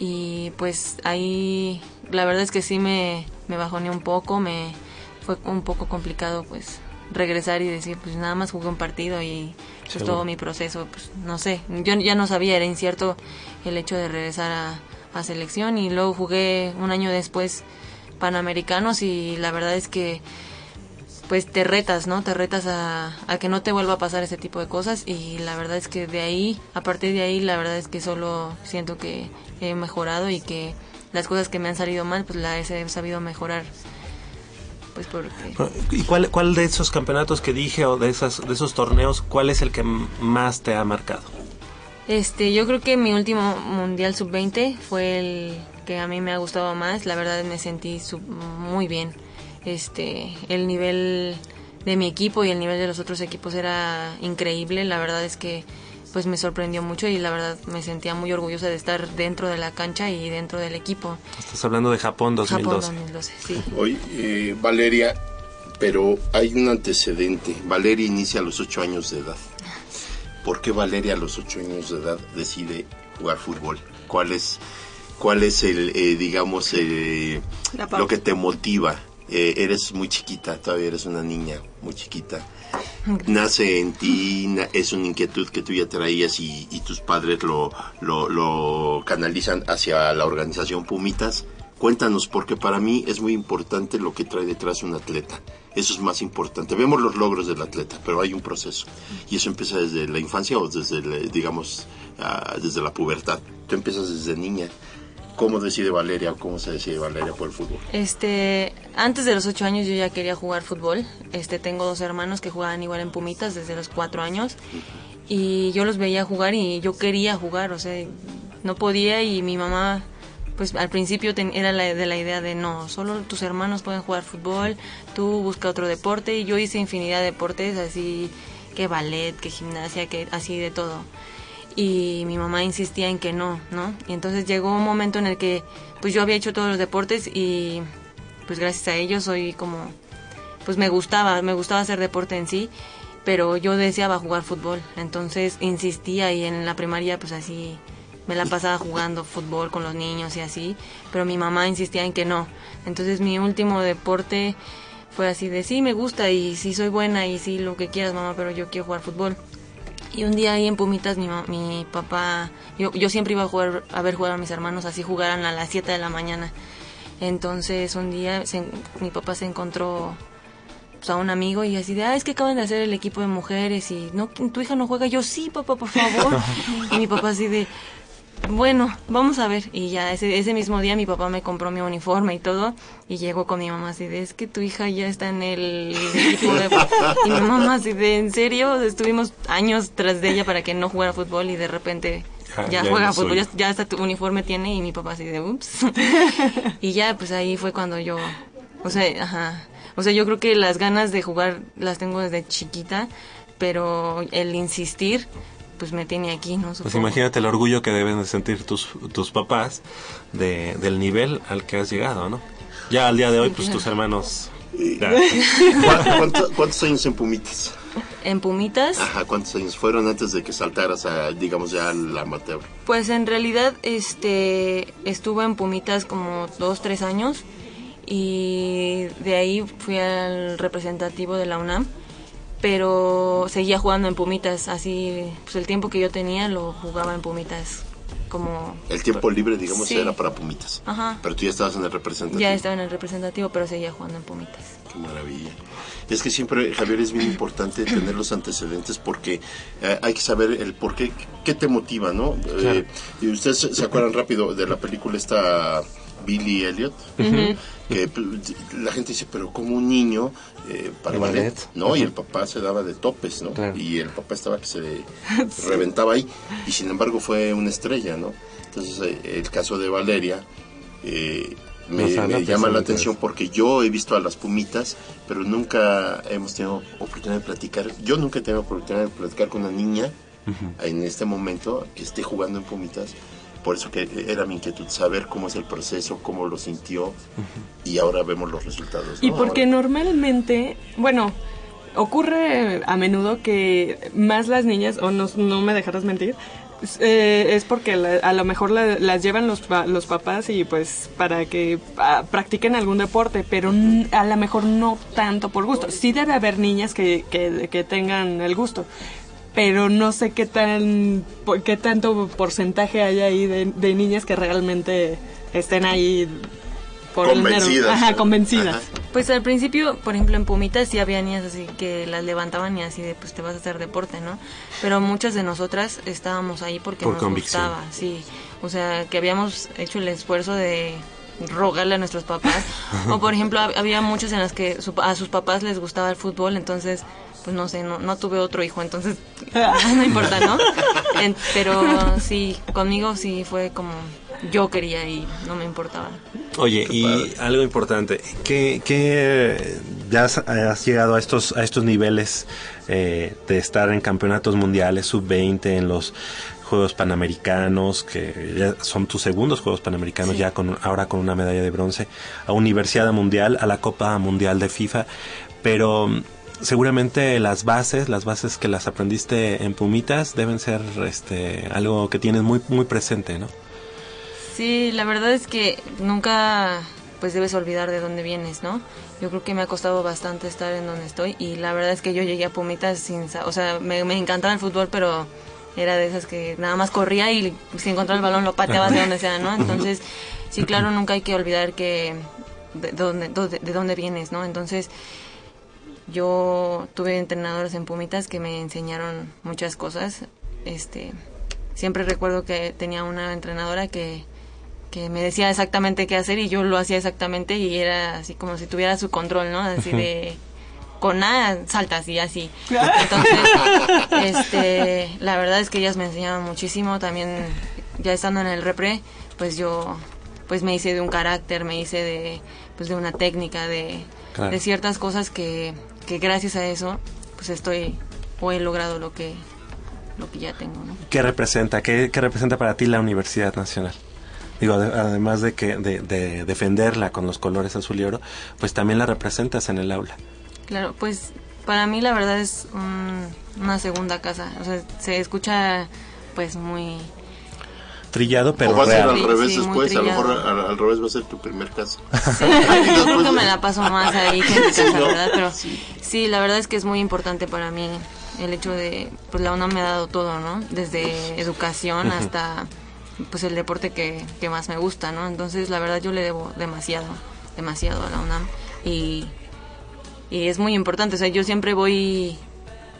y pues ahí, la verdad es que sí me, me bajoné un poco, me fue un poco complicado, pues regresar y decir, pues nada más jugué un partido y pues todo mi proceso, pues no sé, yo ya no sabía, era incierto el hecho de regresar a, a selección y luego jugué un año después Panamericanos y la verdad es que pues te retas, ¿no? Te retas a, que no te vuelva a pasar ese tipo de cosas y la verdad es que de ahí, a partir de ahí, la verdad es que solo siento que he mejorado y que las cosas que me han salido mal, pues las he sabido mejorar. Pues porque... ¿Y cuál, cuál de esos campeonatos que dije o de, esas, de esos torneos, cuál es el que más te ha marcado? Este, yo creo que mi último Mundial Sub-20 fue el que a mí me ha gustado más. La verdad me sentí sub- muy bien. Este, el nivel de mi equipo y el nivel de los otros equipos era increíble. La verdad es que pues me sorprendió mucho y la verdad me sentía muy orgullosa de estar dentro de la cancha y dentro del equipo. Estás hablando de Japón 2012. Japón 2012, sí. Hoy, eh, Valeria, pero hay un antecedente. Valeria inicia a los ocho años de edad. ¿Por qué Valeria a los ocho años de edad decide jugar fútbol? ¿Cuál es, cuál es el, eh, digamos, eh, lo que te motiva? Eh, eres muy chiquita, todavía eres una niña muy chiquita. Nace en ti, es una inquietud que tú ya traías y, y tus padres lo, lo, lo canalizan hacia la organización Pumitas. Cuéntanos, porque para mí es muy importante lo que trae detrás un atleta. Eso es más importante. Vemos los logros del atleta, pero hay un proceso. Y eso empieza desde la infancia o desde, el, digamos, ah, desde la pubertad. Tú empiezas desde niña. ¿Cómo decide Valeria o cómo se decide Valeria por el fútbol? Este, antes de los ocho años yo ya quería jugar fútbol. Este, tengo dos hermanos que jugaban igual en Pumitas desde los cuatro años y yo los veía jugar y yo quería jugar, o sea, no podía y mi mamá, pues al principio era la, de la idea de no, solo tus hermanos pueden jugar fútbol, tú busca otro deporte y yo hice infinidad de deportes así que ballet, que gimnasia, que así de todo. Y mi mamá insistía en que no, ¿no? Y entonces llegó un momento en el que pues yo había hecho todos los deportes y pues gracias a ellos soy como pues me gustaba, me gustaba hacer deporte en sí, pero yo deseaba jugar fútbol, entonces insistía y en la primaria pues así me la pasaba jugando fútbol con los niños y así, pero mi mamá insistía en que no. Entonces mi último deporte fue así de sí me gusta y sí soy buena y sí lo que quieras mamá, pero yo quiero jugar fútbol. Y un día ahí en Pumitas mi, mi papá, yo, yo siempre iba a jugar, a ver jugar a mis hermanos, así jugaran a las 7 de la mañana. Entonces un día se- mi papá se encontró pues, a un amigo y así de, ah, es que acaban de hacer el equipo de mujeres y no, tu hija no juega. Yo, sí, papá, por favor. y mi papá así de, bueno, vamos a ver. Y ya ese, ese mismo día mi papá me compró mi uniforme y todo. Y llegó con mi mamá así de, es que tu hija ya está en el equipo de... Y mi mamá así de, ¿en serio? Estuvimos años tras de ella para que no jugara fútbol y de repente Ya, ya, ya juega fútbol, ya, ya hasta tu uniforme tiene y mi papá así de, ups. y ya, pues ahí fue cuando yo, o sea, ajá. O sea, yo creo que las ganas de jugar las tengo desde chiquita, pero el insistir, pues me tiene aquí, ¿no? Pues imagínate el orgullo que deben de sentir tus, tus papás de, del nivel al que has llegado, ¿no? Ya al día de hoy, pues tus hermanos... ya. ¿Cuá- cuánto- ¿Cuántos años en Pumitas? En Pumitas, Ajá, ¿cuántos años fueron antes de que saltaras a, digamos, ya al amateur? pues en realidad, este, estuve en Pumitas como dos, tres años y de ahí fui al representativo de la UNAM, pero seguía jugando en Pumitas, así, pues el tiempo que yo tenía lo jugaba en Pumitas, como El tiempo libre, digamos, Sí. era para Pumitas. Ajá. Pero tú ya estabas en el representativo. Ya estaba en el representativo, pero seguía jugando en Pumitas. Qué maravilla. Es que siempre, Javier, es bien importante tener los antecedentes porque eh, hay que saber el por qué, qué te motiva, ¿no? Eh, y ustedes se acuerdan rápido de la película esta Billy Elliot, que p- la gente dice, pero como un niño eh, para ballet, ballet. ¿no? Y el papá se daba de topes, ¿no? Claro. Y el papá estaba que se reventaba ahí y sin embargo fue una estrella, ¿no? Entonces eh, el caso de Valeria eh, me, llama la atención porque yo he visto a las pumitas, pero nunca hemos tenido oportunidad de platicar. Yo nunca he tenido oportunidad de platicar con una niña en este momento que esté jugando en pumitas. Por eso que era mi inquietud saber cómo es el proceso, cómo lo sintió y ahora vemos los resultados. Y porque Ahora- normalmente, bueno, ocurre a menudo que más las niñas, o no, no me dejarás mentir, es, eh, es porque la- a lo mejor la- las llevan los, los papás y pues para que ah, practiquen algún deporte, pero n- a lo mejor no tanto por gusto. Sí debe haber niñas que, que, que tengan el gusto. Pero no sé qué tan qué tanto porcentaje hay ahí de, de niñas que realmente estén ahí por el dinero. Convencidas. Ajá, convencidas. Ajá. Pues al principio, por ejemplo, en Pumitas sí había niñas así que las levantaban y así de, pues te vas a hacer deporte, ¿no? Pero muchas de nosotras estábamos ahí porque Por nos convicción. gustaba, sí. O sea, que habíamos hecho el esfuerzo de rogarle a nuestros papás. o por ejemplo, hab- había muchas en las que su- a sus papás les gustaba el fútbol, entonces, pues no sé, no, no tuve otro hijo, entonces no importa, ¿no? En- pero sí, conmigo sí fue como yo quería y no me importaba. Oye, Qué y padre. algo importante, que, que ya has, has llegado a estos, a estos niveles eh, de estar en campeonatos mundiales, sub-20, en los Juegos Panamericanos, que ya son tus segundos Juegos Panamericanos, ya con ahora con una medalla de bronce, a Universidad Mundial, a la Copa Mundial de FIFA, pero seguramente las bases, las bases que las aprendiste en Pumitas deben ser este algo que tienes muy muy presente, ¿no? Sí, la verdad es que nunca pues debes olvidar de dónde vienes, ¿no? Yo creo que me ha costado bastante estar en donde estoy y la verdad es que yo llegué a Pumitas sin, o sea, me, me encantaba el fútbol, pero era de esas que nada más corría y si encontraba el balón lo pateaba de donde sea, ¿no? Entonces, sí, claro, nunca hay que olvidar que de dónde- de dónde vienes, ¿no? Entonces, yo tuve entrenadores en Pumitas que me enseñaron muchas cosas. Este, siempre recuerdo que tenía una entrenadora que, que me decía exactamente qué hacer y yo lo hacía exactamente y era así como si tuviera su control, ¿no? Así de con A saltas y así. Entonces, este, la verdad es que ellas me enseñaban muchísimo. También ya estando en el repre, pues yo pues me hice de un carácter, me hice de pues de una técnica, de, Claro. de ciertas cosas que, que gracias a eso pues estoy o he logrado lo que lo que ya tengo, ¿no? ¿Qué representa? ¿Qué, qué representa para ti la Universidad Nacional? Digo, ade- además de que de, de defenderla con los colores azul y oro, pues también la representas en el aula. Claro, pues para mí la verdad es un- una segunda casa. O sea, se escucha pues muy trillado, pero o va a ser al Sí, revés sí, después, a lo mejor al, al revés va a ser tu primer casa. Yo creo que me la paso más ahí que en mi casa, Sí, ¿no? ¿verdad? Pero sí, la verdad es que es muy importante para mí el hecho de, pues la UNAM me ha dado todo, ¿no? Desde educación hasta, pues el deporte que, que más me gusta, ¿no? Entonces, la verdad yo le debo demasiado, demasiado a la UNAM y, y es muy importante, o sea, yo siempre voy,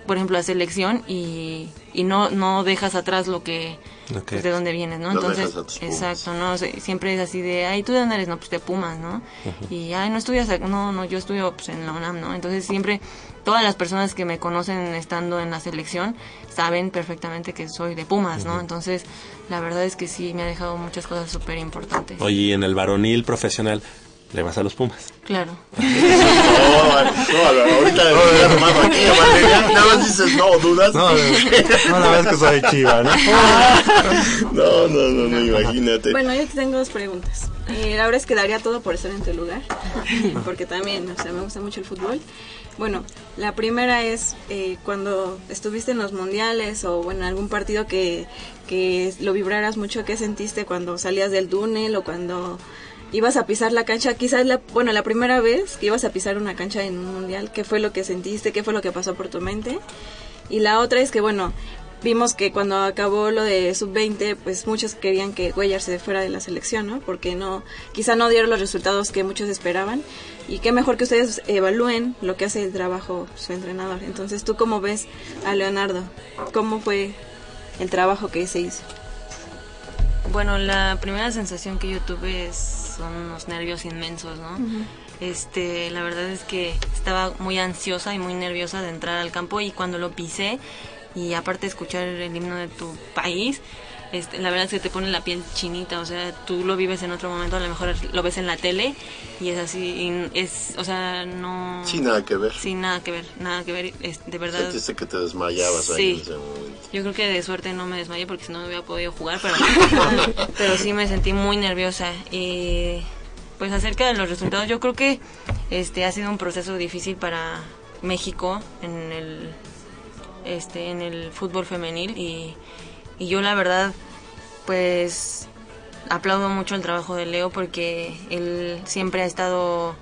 por ejemplo, a selección y, y no, no dejas atrás lo que... Pues, de dónde vienes, ¿no? Entonces, exacto, no, O sea, siempre es así de, ay, ¿tú de dónde eres? No, pues de Pumas, ¿no? Y, ay, no estudias, no, no, yo estudio pues, en la UNAM, ¿no? Entonces siempre, todas las personas que me conocen estando en la selección saben perfectamente que soy de Pumas, ¿no? Entonces, la verdad es que sí, me ha dejado muchas cosas súper importantes. Oye, y en el varonil profesional, ¿le vas a los Pumas? Claro. No, no, ahorita ya nomás aquí, Valeria, nada más dices no, dudas. No, no, la verdad es que soy chiva, ¿no? No, no, no, no, imagínate. Bueno, yo tengo dos preguntas. Eh, la verdad es que daría todo por estar en tu lugar, porque también, o sea, me gusta mucho el fútbol. Bueno, la primera es eh, cuando estuviste en los mundiales o bueno, algún partido que, que lo vibraras mucho, ¿qué sentiste cuando salías del túnel o cuando ibas a pisar la cancha? Quizás, la, bueno, la primera vez que ibas a pisar una cancha en un mundial, ¿qué fue lo que sentiste? ¿Qué fue lo que pasó por tu mente? Y la otra es que, bueno, vimos que cuando acabó lo de sub-20, pues muchos querían que Cuellar se fuera de la selección, ¿no? Porque no, quizá no dieron los resultados que muchos esperaban. Y qué mejor que ustedes evalúen lo que hace el trabajo su entrenador. Entonces, ¿tú cómo ves a Leonardo? ¿Cómo fue el trabajo que se hizo? Bueno, la primera sensación que yo tuve es, son unos nervios inmensos, ¿no? Este, la verdad es que estaba muy ansiosa y muy nerviosa de entrar al campo y cuando lo pisé y aparte escuchar el himno de tu país, este, la verdad es que te pone la piel chinita, o sea, tú lo vives en otro momento, a lo mejor lo ves en la tele y es así, y es, o sea, no... Sí, nada que ver. Sí, nada que ver, nada que ver, es, de verdad... Sentiste que te desmayabas ahí Sí. en ese momento. Yo creo que de suerte no me desmayé porque si no no hubiera podido jugar, pero, pero sí me sentí muy nerviosa. Y pues acerca de los resultados, yo creo que este ha sido un proceso difícil para México en el este en el fútbol femenil y, y yo la verdad pues aplaudo mucho el trabajo de Leo porque él siempre ha estado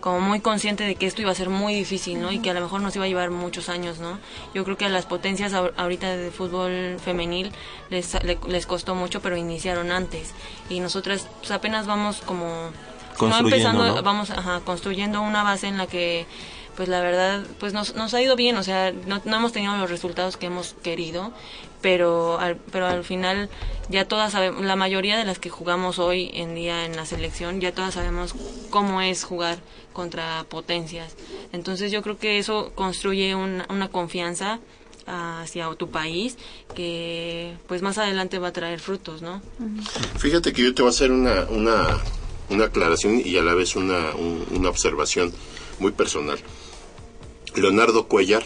como muy consciente de que esto iba a ser muy difícil, ¿no? Y que a lo mejor nos iba a llevar muchos años, ¿no? Yo creo que a las potencias ahor- ahorita de fútbol femenil les, le- les costó mucho, pero iniciaron antes. Y nosotras pues, apenas vamos como... Construyendo, empezando, ¿no? vamos ajá, construyendo una base en la que pues la verdad pues nos, nos ha ido bien o sea no, no hemos tenido los resultados que hemos querido pero al, pero al final ya todas sabemos la mayoría de las que jugamos hoy en día en la selección ya todas sabemos cómo es jugar contra potencias. Entonces yo creo que eso construye una, confianza hacia tu país que pues más adelante va a traer frutos no Fíjate que yo te voy a hacer una, una, una aclaración y a la vez una, un- una observación muy personal. Leonardo Cuellar,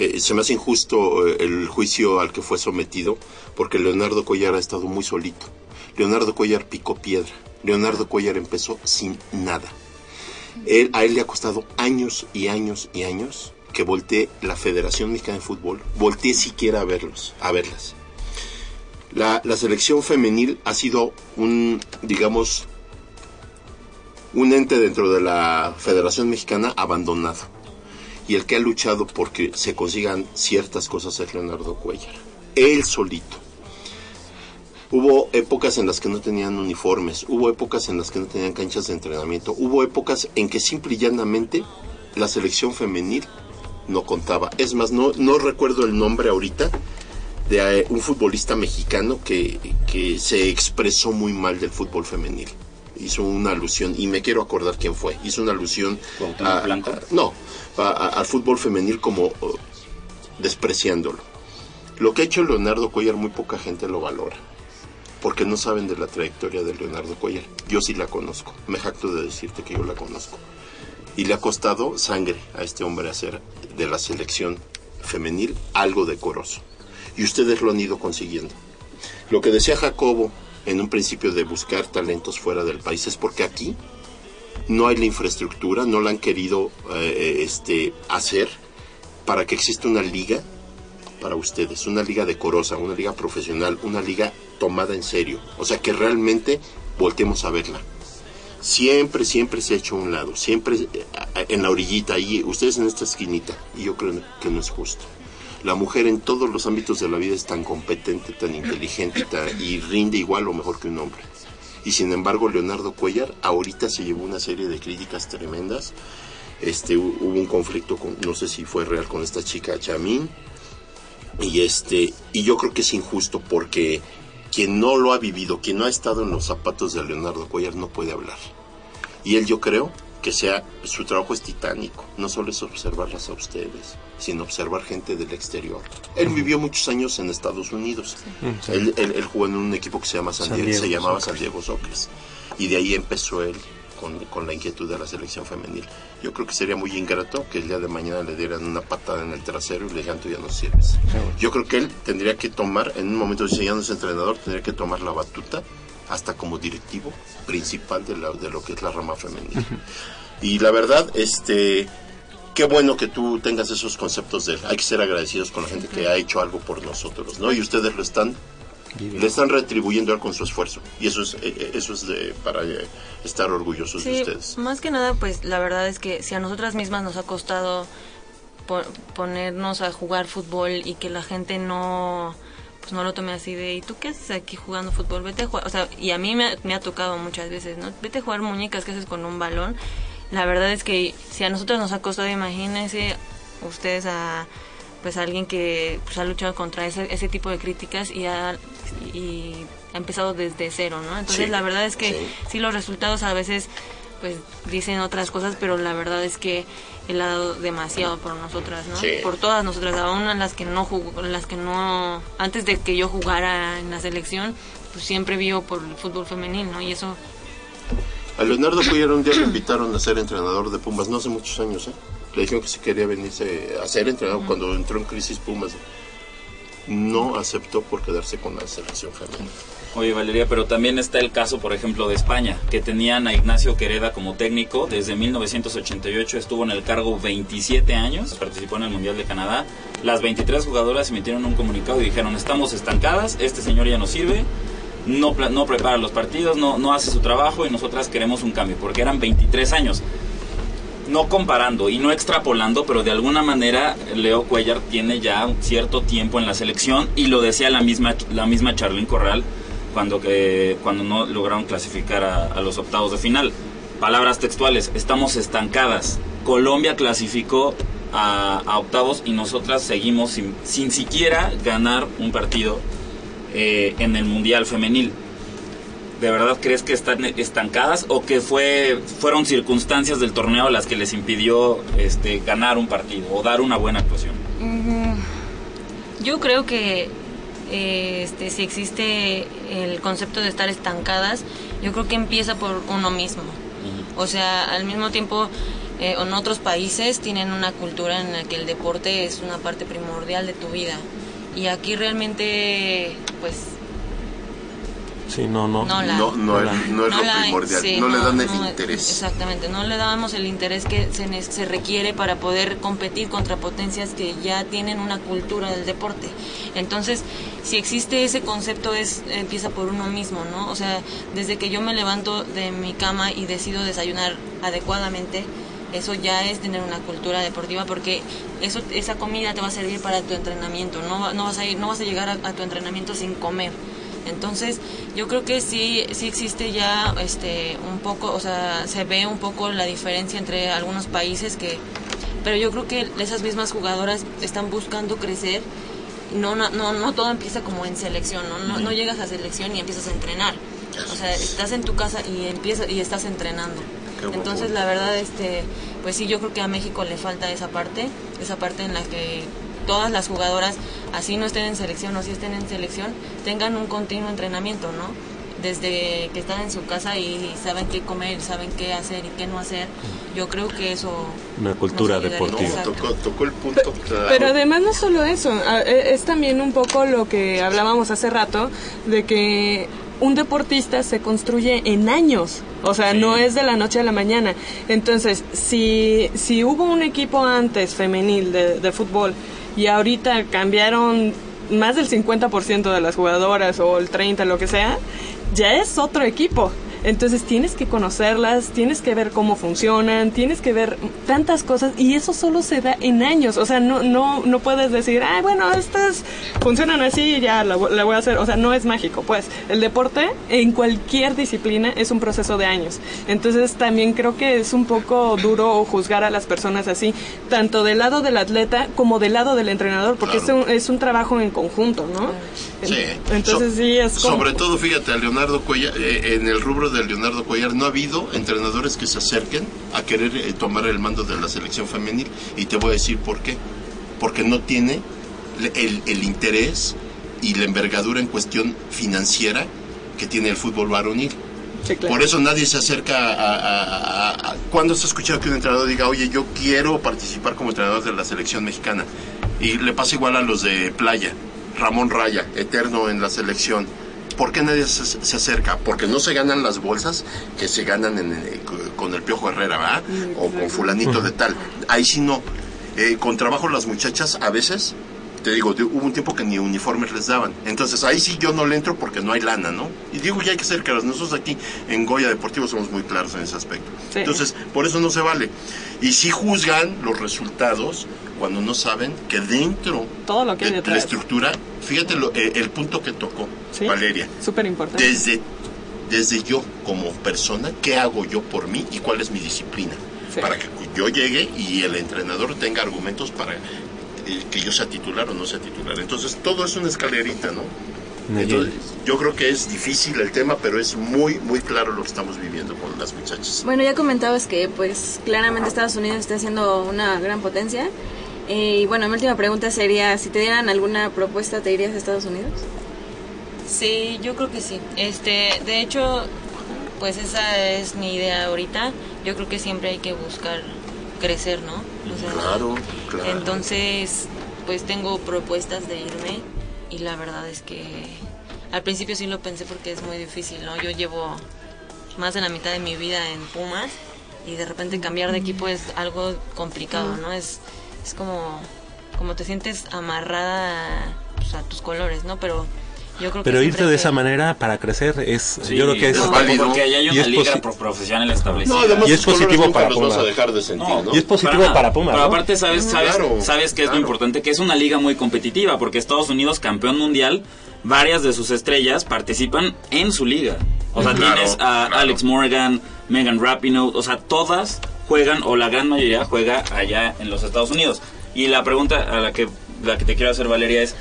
eh, se me hace injusto eh, el juicio al que fue sometido, porque Leonardo Cuellar ha estado muy solito. Leonardo Cuellar picó piedra. Leonardo Cuellar empezó sin nada. Él, a él le ha costado años y años y años que voltee la Federación Mexicana de Fútbol, voltee siquiera a verlos, a verlas. La, la selección femenil ha sido un, digamos, un ente dentro de la Federación Mexicana abandonado. Y el que ha luchado porque se consigan ciertas cosas es Leonardo Cuellar. Él solito. Hubo épocas en las que no tenían uniformes, hubo épocas en las que no tenían canchas de entrenamiento, hubo épocas en que simple y llanamente la selección femenil no contaba. Es más, no, no recuerdo el nombre ahorita, de eh, un futbolista mexicano que, que se expresó muy mal del fútbol femenil. Hizo una alusión, y me quiero acordar quién fue, hizo una alusión ¿Cuauhtémoc a- Blanco? a- no, a- al fútbol femenil como oh, despreciándolo. Lo que ha hecho Leonardo Cuellar muy poca gente lo valora, porque no saben de la trayectoria de Leonardo Cuellar. Yo sí la conozco, me jacto de decirte que yo la conozco. Y le ha costado sangre a este hombre hacer de la selección femenil algo decoroso. Y ustedes lo han ido consiguiendo. Lo que decía Jacobo en un principio de buscar talentos fuera del país es porque aquí no hay la infraestructura, no la han querido eh, este, hacer para que exista una liga para ustedes, una liga decorosa, una liga profesional, una liga tomada en serio. O sea, que realmente voltemos a verla. Siempre, siempre se ha hecho a un lado, siempre eh, en la orillita, ahí, ustedes en esta esquinita, y yo creo que no es justo. La mujer en todos los ámbitos de la vida es tan competente, tan inteligente y rinde igual o mejor que un hombre. Y sin embargo, Leonardo Cuellar ahorita se llevó una serie de críticas tremendas. Este, hu- hubo un conflicto, con, no sé si fue real, con esta chica Chamín. Y, este, y yo creo que es injusto porque quien no lo ha vivido, quien no ha estado en los zapatos de Leonardo Cuellar no puede hablar. Y él yo creo que sea, su trabajo es titánico. No solo es observarlas a ustedes, sino observar gente del exterior. Él vivió muchos años en Estados Unidos. sí. Él, él- él jugó en un equipo que se llama San, San Diego, se llamaba. San Diego Sockers. Y de ahí empezó él con, con la inquietud de la selección femenil. Yo creo que sería muy ingrato que el día de mañana le dieran una patada en el trasero y le dijeran tú ya no sirves. Yo creo que él tendría que tomar, en un momento si ya no es entrenador, tendría que tomar la batuta hasta como directivo principal de, la- de lo que es la rama femenil. Y la verdad, este, qué bueno que tú tengas esos conceptos de. Hay que ser agradecidos con la gente que ha hecho algo por nosotros, ¿no? Y ustedes lo están, le están retribuyendo a él con su esfuerzo. Y eso es, eh, eh, eso es de, para eh, estar orgullosos de ustedes. más que nada, pues la verdad es que si a nosotras mismas nos ha costado po- ponernos a jugar fútbol y que la gente no pues no lo tome así de ¿y tú qué haces aquí jugando fútbol? Vete a jugar, o sea, y a mí me, ha- me ha tocado muchas veces, ¿no? Vete a jugar muñecas, ¿qué haces con un balón? La verdad es que si a nosotros nos ha costado, imagínense ustedes a pues a alguien que pues, ha luchado contra ese, ese tipo de críticas y ha, y ha empezado desde cero, ¿no? Entonces Sí, la verdad es que sí. sí los resultados a veces pues dicen otras cosas, pero la verdad es que él ha dado demasiado por nosotras, ¿no? Sí. Por todas nosotras, aún a las que no jugó, las que no antes de que yo jugara en la selección, pues siempre vio por el fútbol femenil, ¿no? Y eso A Leonardo Cuellar un día lo invitaron a ser entrenador de Pumas, no hace muchos años, ¿eh? Le dijeron que si quería venirse a ser entrenador cuando entró en crisis Pumas. No aceptó por quedarse con la selección femenina. Oye, Valeria, pero también está el caso, por ejemplo, de España, que tenían a Ignacio Quereda como técnico. Desde 1988 estuvo en el cargo 27 años, participó en el Mundial de Canadá. Las 23 jugadoras emitieron un comunicado y dijeron, estamos estancadas, este señor ya no sirve, no, no prepara los partidos, no, no hace su trabajo y nosotras queremos un cambio, porque eran 23 años. No comparando y no extrapolando, pero de alguna manera Leo Cuellar tiene ya un cierto tiempo en la selección y lo decía la misma, la misma Charlene Corral cuando, que, cuando no lograron clasificar a, los octavos de final. Palabras textuales, estamos estancadas. Colombia clasificó a, a octavos y nosotras seguimos sin, sin siquiera ganar un partido eh, en el Mundial Femenil. ¿De verdad crees que están estancadas o que fue fueron circunstancias del torneo las que les impidió este, ganar un partido o dar una buena actuación? Yo creo que eh, este, si existe el concepto de estar estancadas, yo creo que empieza por uno mismo. O sea, al mismo tiempo, eh, en otros países tienen una cultura en la que el deporte es una parte primordial de tu vida. Y aquí realmente, pues, Sí, no, no. No la- No, es, no es lo la- primordial, sí, no, le dan el no, interés. Exactamente, no le damos el interés que se, se requiere para poder competir contra potencias que ya tienen una cultura del deporte. Entonces, si existe ese concepto, es empieza por uno mismo, ¿no? O sea, desde que yo me levanto de mi cama y decido desayunar adecuadamente, eso ya es tener una cultura deportiva porque eso esa comida te va a servir para tu entrenamiento, no, va- no vas a ir, no vas a llegar a, a tu entrenamiento sin comer. Entonces, yo creo que sí, sí existe ya este, un poco, o sea, se ve un poco la diferencia entre algunos países que, pero yo creo que esas mismas jugadoras están buscando crecer. No, no, no, no todo empieza como en selección, ¿no? No, no llegas a selección y empiezas a entrenar. O sea, estás en tu casa y empiezas y estás entrenando. Entonces, la verdad, este, pues sí, yo creo que a México le falta esa parte, esa parte en la que todas las jugadoras, así no estén en selección o si estén en selección, tengan un continuo entrenamiento, ¿no? Desde que están en su casa y saben qué comer, saben qué hacer y qué no hacer. Yo creo que eso... Una cultura deportiva. No, tocó, tocó el punto claro. Pero además no solo eso, a- e- es también un poco lo que hablábamos hace rato, de que un deportista se construye en años, o sea, no es de la noche a la mañana. Entonces, si, si hubo un equipo antes femenil de, de fútbol y ahorita cambiaron más del 50% de las jugadoras o el 30%, lo que sea, ya es otro equipo. Entonces tienes que conocerlas, tienes que ver cómo funcionan, tienes que ver tantas cosas y eso solo se da en años. O sea, no, no, no puedes decir, ay, bueno, estas funcionan así y ya la, la voy a hacer. O sea, no es mágico. Pues el deporte en cualquier disciplina es un proceso de años. Entonces también creo que es un poco duro juzgar a las personas así, tanto del lado del atleta como del lado del entrenador, porque Claro. es, un, es un trabajo en conjunto, ¿no? Sí. Entonces So- sí es como- Sobre todo, fíjate, a Leonardo Cuellar, eh, en el rubro de Leonardo Cuellar no ha habido entrenadores que se acerquen a querer eh, tomar el mando de la selección femenil y te voy a decir por qué. Porque no tiene el, el interés y la envergadura en cuestión financiera que tiene el fútbol varonil. Sí, claro. Por eso nadie se acerca a... a, a- a- ¿Cuándo has escuchado que un entrenador diga, oye, yo quiero participar como entrenador de la selección mexicana? Y le pasa igual a los de playa. Ramón Raya, eterno en la selección. ¿Por qué nadie se, se acerca? Porque no se ganan las bolsas que se ganan en- en- con el Piojo Herrera, ¿verdad? O con fulanito de tal. Ahí sí no. Eh, con trabajo las muchachas a veces, te digo, de- hubo un tiempo que ni uniformes les daban. Entonces ahí sí yo no le entro porque no hay lana, ¿no? Y digo que hay que ser claros. Nosotros aquí en Goya Deportivo somos muy claros en ese aspecto. Sí. Entonces, por eso no se vale. Y sí juzgan los resultados cuando no saben que dentro Todo lo que hay de la estructura, fíjate lo- eh, el punto que tocó Sí. Valeria. Súper importante. Desde, desde yo como persona, ¿qué hago yo por mí y cuál es mi disciplina? Sí. Para que yo llegue y el entrenador tenga argumentos para eh, que yo sea titular o no sea titular. Entonces, todo es una escalerita, ¿no? Entonces, yo creo que es difícil el tema, pero es muy, muy claro lo que estamos viviendo con las muchachas. Bueno, ya comentabas que pues claramente Estados Unidos está siendo una gran potencia. Eh, y bueno, mi última pregunta sería, si te dieran alguna propuesta, ¿te irías a Estados Unidos? Sí, yo creo que sí. Este, de hecho, pues esa es mi idea ahorita. Yo creo que siempre hay que buscar crecer, ¿no? O sea, Claro, claro. Entonces, pues tengo propuestas de irme y la verdad es que al principio sí lo pensé porque es muy difícil, ¿no? Yo llevo más de la mitad de mi vida en Pumas y de repente cambiar de equipo es algo complicado, ¿no? Es, es como, como te sientes amarrada pues, a tus colores, ¿no? Pero yo creo que Pero siempre irte de esa que- manera para crecer es, Sí, yo creo que es, no, válido. porque ahí hay Y una es liga posi- pro- profesional establecida. No, además Y es positivo para los vas a Pumas. dejar de sentir, ¿no? y es positivo para Pumas, Pero ¿no? aparte sabes, sabes, Claro, sabes que es claro. lo importante, que es una liga muy competitiva, porque Estados Unidos, campeón mundial, varias de sus estrellas participan en su liga. O sea, Claro, tienes a claro. Alex Morgan, Megan Rapinoe, o sea, todas juegan, o la gran mayoría juega allá en los Estados Unidos. Y la pregunta a la que, la que te quiero hacer, Valeria, es,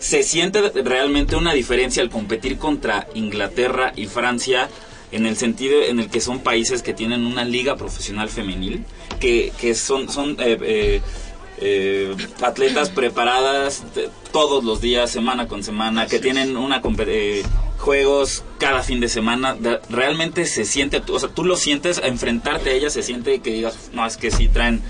¿se siente realmente una diferencia al competir contra Inglaterra y Francia en el sentido en el que son países que tienen una liga profesional femenil, que, que son, son eh, eh, eh, atletas preparadas todos los días, semana con semana, que tienen una compe- eh, juegos cada fin de semana, de- realmente se siente, o sea, tú lo sientes, enfrentarte a ellas, se siente que digas, no, es que sí traen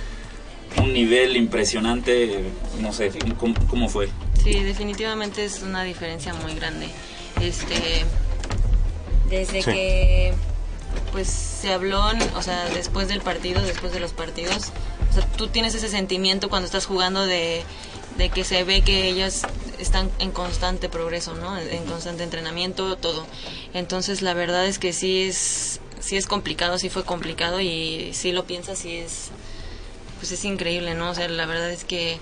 un nivel impresionante, no sé, ¿cómo, cómo fue? Sí, definitivamente es una diferencia muy grande. Este, desde Sí. que pues se habló, o sea, después del partido, después de los partidos, o sea, tú tienes ese sentimiento cuando estás jugando de, de que se ve que ellas están en constante progreso, ¿no? En constante entrenamiento, todo. Entonces, la verdad es que sí es sí es complicado, sí fue complicado y sí lo piensas, sí es pues es increíble, ¿no? O sea, la verdad es que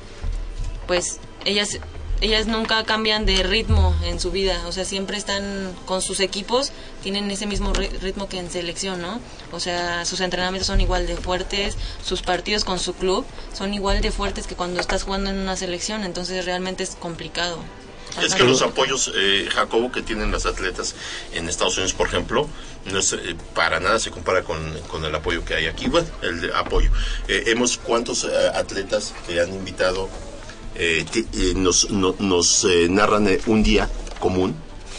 pues ellas ellas nunca cambian de ritmo en su vida, o sea, siempre están con sus equipos, tienen ese mismo ri- ritmo que en selección, ¿no? O sea, sus entrenamientos son igual de fuertes, sus partidos con su club son igual de fuertes que cuando estás jugando en una selección, entonces realmente es complicado. Es que los apoyos, eh, Jacobo, que tienen las atletas en Estados Unidos, por ejemplo, no es, eh, para nada se compara con, con el apoyo que hay aquí. Bueno, el apoyo. Eh, hemos, ¿cuántos eh, atletas que han invitado eh, eh, nos, no- nos eh, narran eh, un día común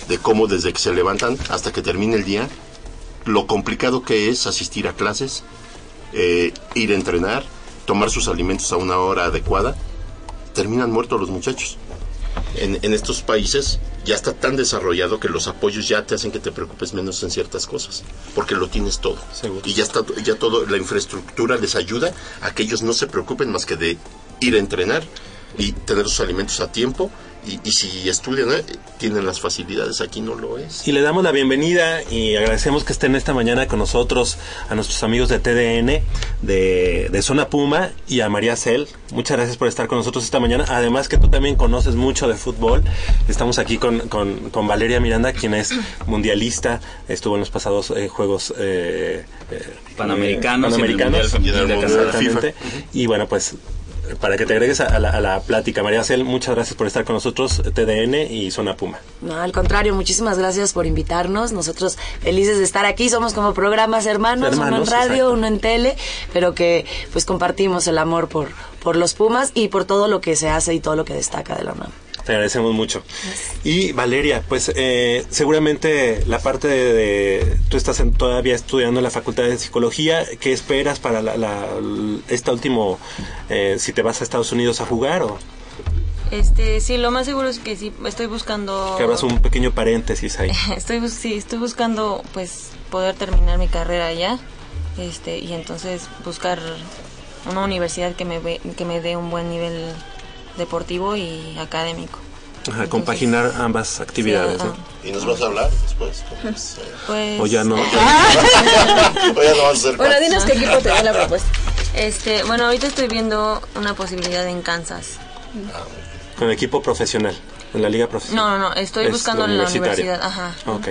de cómo desde que se levantan hasta que termine el día, lo complicado que es asistir a clases, ir a entrenar, tomar sus alimentos a una hora adecuada, terminan muertos los muchachos en, en estos países ya está tan desarrollado que los apoyos ya te hacen que te preocupes menos en ciertas cosas, porque lo tienes todo. Seguro. Y ya está ya todo la infraestructura les ayuda a que ellos no se preocupen más que de ir a entrenar y tener sus alimentos a tiempo y, y si estudian, eh, tienen las facilidades, aquí no lo es. Y le damos la bienvenida y agradecemos que estén esta mañana con nosotros a nuestros amigos de TDN, de, de Zona Puma y a María Cel. Muchas gracias por estar con nosotros esta mañana. Además que tú también conoces mucho de fútbol. Estamos aquí con, con, con Valeria Miranda, quien es mundialista, estuvo en los pasados eh, Juegos eh, eh, Panamericanos, y en el Panamericanos. Mundial de. Y bueno, pues para que te agregues a la, a la plática, María Cel, muchas gracias por estar con nosotros, TDN y Zona Puma. No, al contrario, muchísimas gracias por invitarnos. Nosotros felices de estar aquí. Somos como programas hermanos, uno en radio, exacto. uno en tele, pero que pues compartimos el amor por, por los Pumas y por todo lo que se hace y todo lo que destaca de la UNAM. Te agradecemos mucho. Y Valeria, pues eh, seguramente la parte de, de- tú estás en- todavía estudiando en la Facultad de Psicología. ¿Qué esperas para la, la- esta último, eh, si te vas a Estados Unidos a jugar o Este, sí, lo más seguro es que sí, estoy buscando... que abras un pequeño paréntesis ahí? Estoy, sí, estoy buscando, pues, poder terminar mi carrera allá, este, y entonces buscar una universidad que me, ve- que me dé un buen nivel deportivo y académico. Ajá, compaginar ambas actividades. Sí, ¿no? ah, ¿Y nos vas a hablar después? Pues, eh, Pues, O ya no. o ya no vas a hacer Bueno, dinos qué equipo te da la propuesta. Este, bueno, ahorita estoy viendo una posibilidad en Kansas. Con equipo profesional, en la liga profesional. No, no, no, estoy Es buscando en la universidad, ajá. Ok.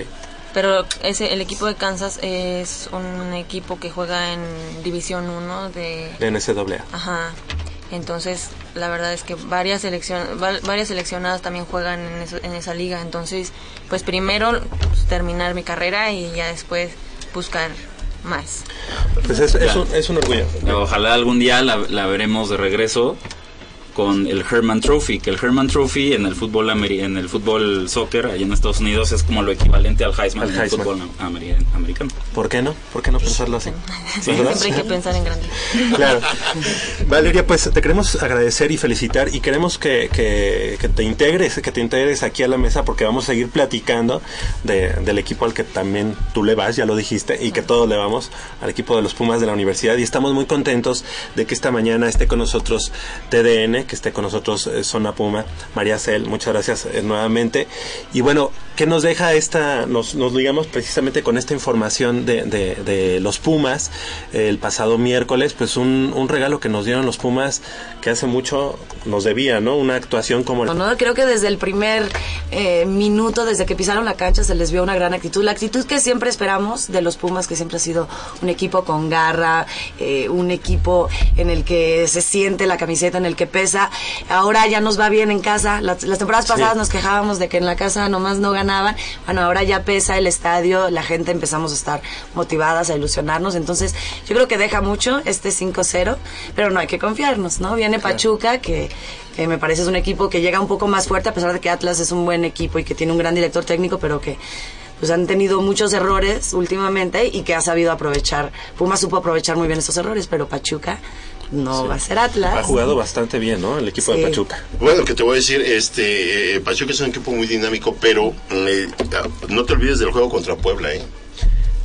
Pero ese, el equipo de Kansas es un equipo que juega en División 1 de... De NCAA. Ajá. Entonces, la verdad es que varias seleccion, va- varias seleccionadas también juegan en, eso- en esa liga. Entonces, pues primero pues, terminar mi carrera y ya después buscar más. Pues es, es, un, es un orgullo. Ojalá algún día la, la veremos de regreso con el Herman Trophy, que el Herman Trophy en el fútbol ameri- en el fútbol soccer allá en Estados Unidos es como lo equivalente al Heisman Al en el fútbol ameri- americano. ¿Por qué no? ¿Por qué no pensarlo así? ¿Verdad? Siempre hay que pensar en grande. Claro. Valeria, pues te queremos agradecer y felicitar y queremos que, que, que te integres, que te integres aquí a la mesa porque vamos a seguir platicando de- del equipo al que también tú le vas, ya lo dijiste, y que todos le vamos al equipo de los Pumas de la universidad y estamos muy contentos de que esta mañana esté con nosotros TDN, que esté con nosotros eh, Zona Puma, María Cel, muchas gracias eh, nuevamente. Y bueno, ¿qué nos deja esta, nos, nos ligamos precisamente con esta información de, de, de los Pumas el pasado miércoles, pues un, un regalo que nos dieron los Pumas que hace mucho nos debía, ¿no? Una actuación como... No, no, creo que desde el primer eh, minuto, desde que pisaron la cancha, se les vio una gran actitud. La actitud que siempre esperamos de los Pumas, que siempre ha sido un equipo con garra, eh, un equipo en el que se siente la camiseta, en el que pesa. Ahora ya nos va bien en casa. Las, las temporadas Sí. pasadas nos quejábamos de que en la casa nomás no ganaban. Bueno, ahora ya pesa el estadio, la gente empezamos a estar motivadas, a ilusionarnos. Entonces, yo creo que deja mucho este 5-0, pero no hay que confiarnos, ¿no? Viene Pachuca, que, que me parece es un equipo que llega un poco más fuerte, a pesar de que Atlas es un buen equipo y que tiene un gran director técnico, pero que pues han tenido muchos errores últimamente y que ha sabido aprovechar. Puma supo aprovechar muy bien esos errores, pero Pachuca no va a ser Atlas. Ha jugado bastante bien, ¿no? El equipo de. Pachuca. Bueno, que te voy a decir, este eh, Pachuca es un equipo muy dinámico, pero eh, no te olvides del juego contra Puebla, ¿eh?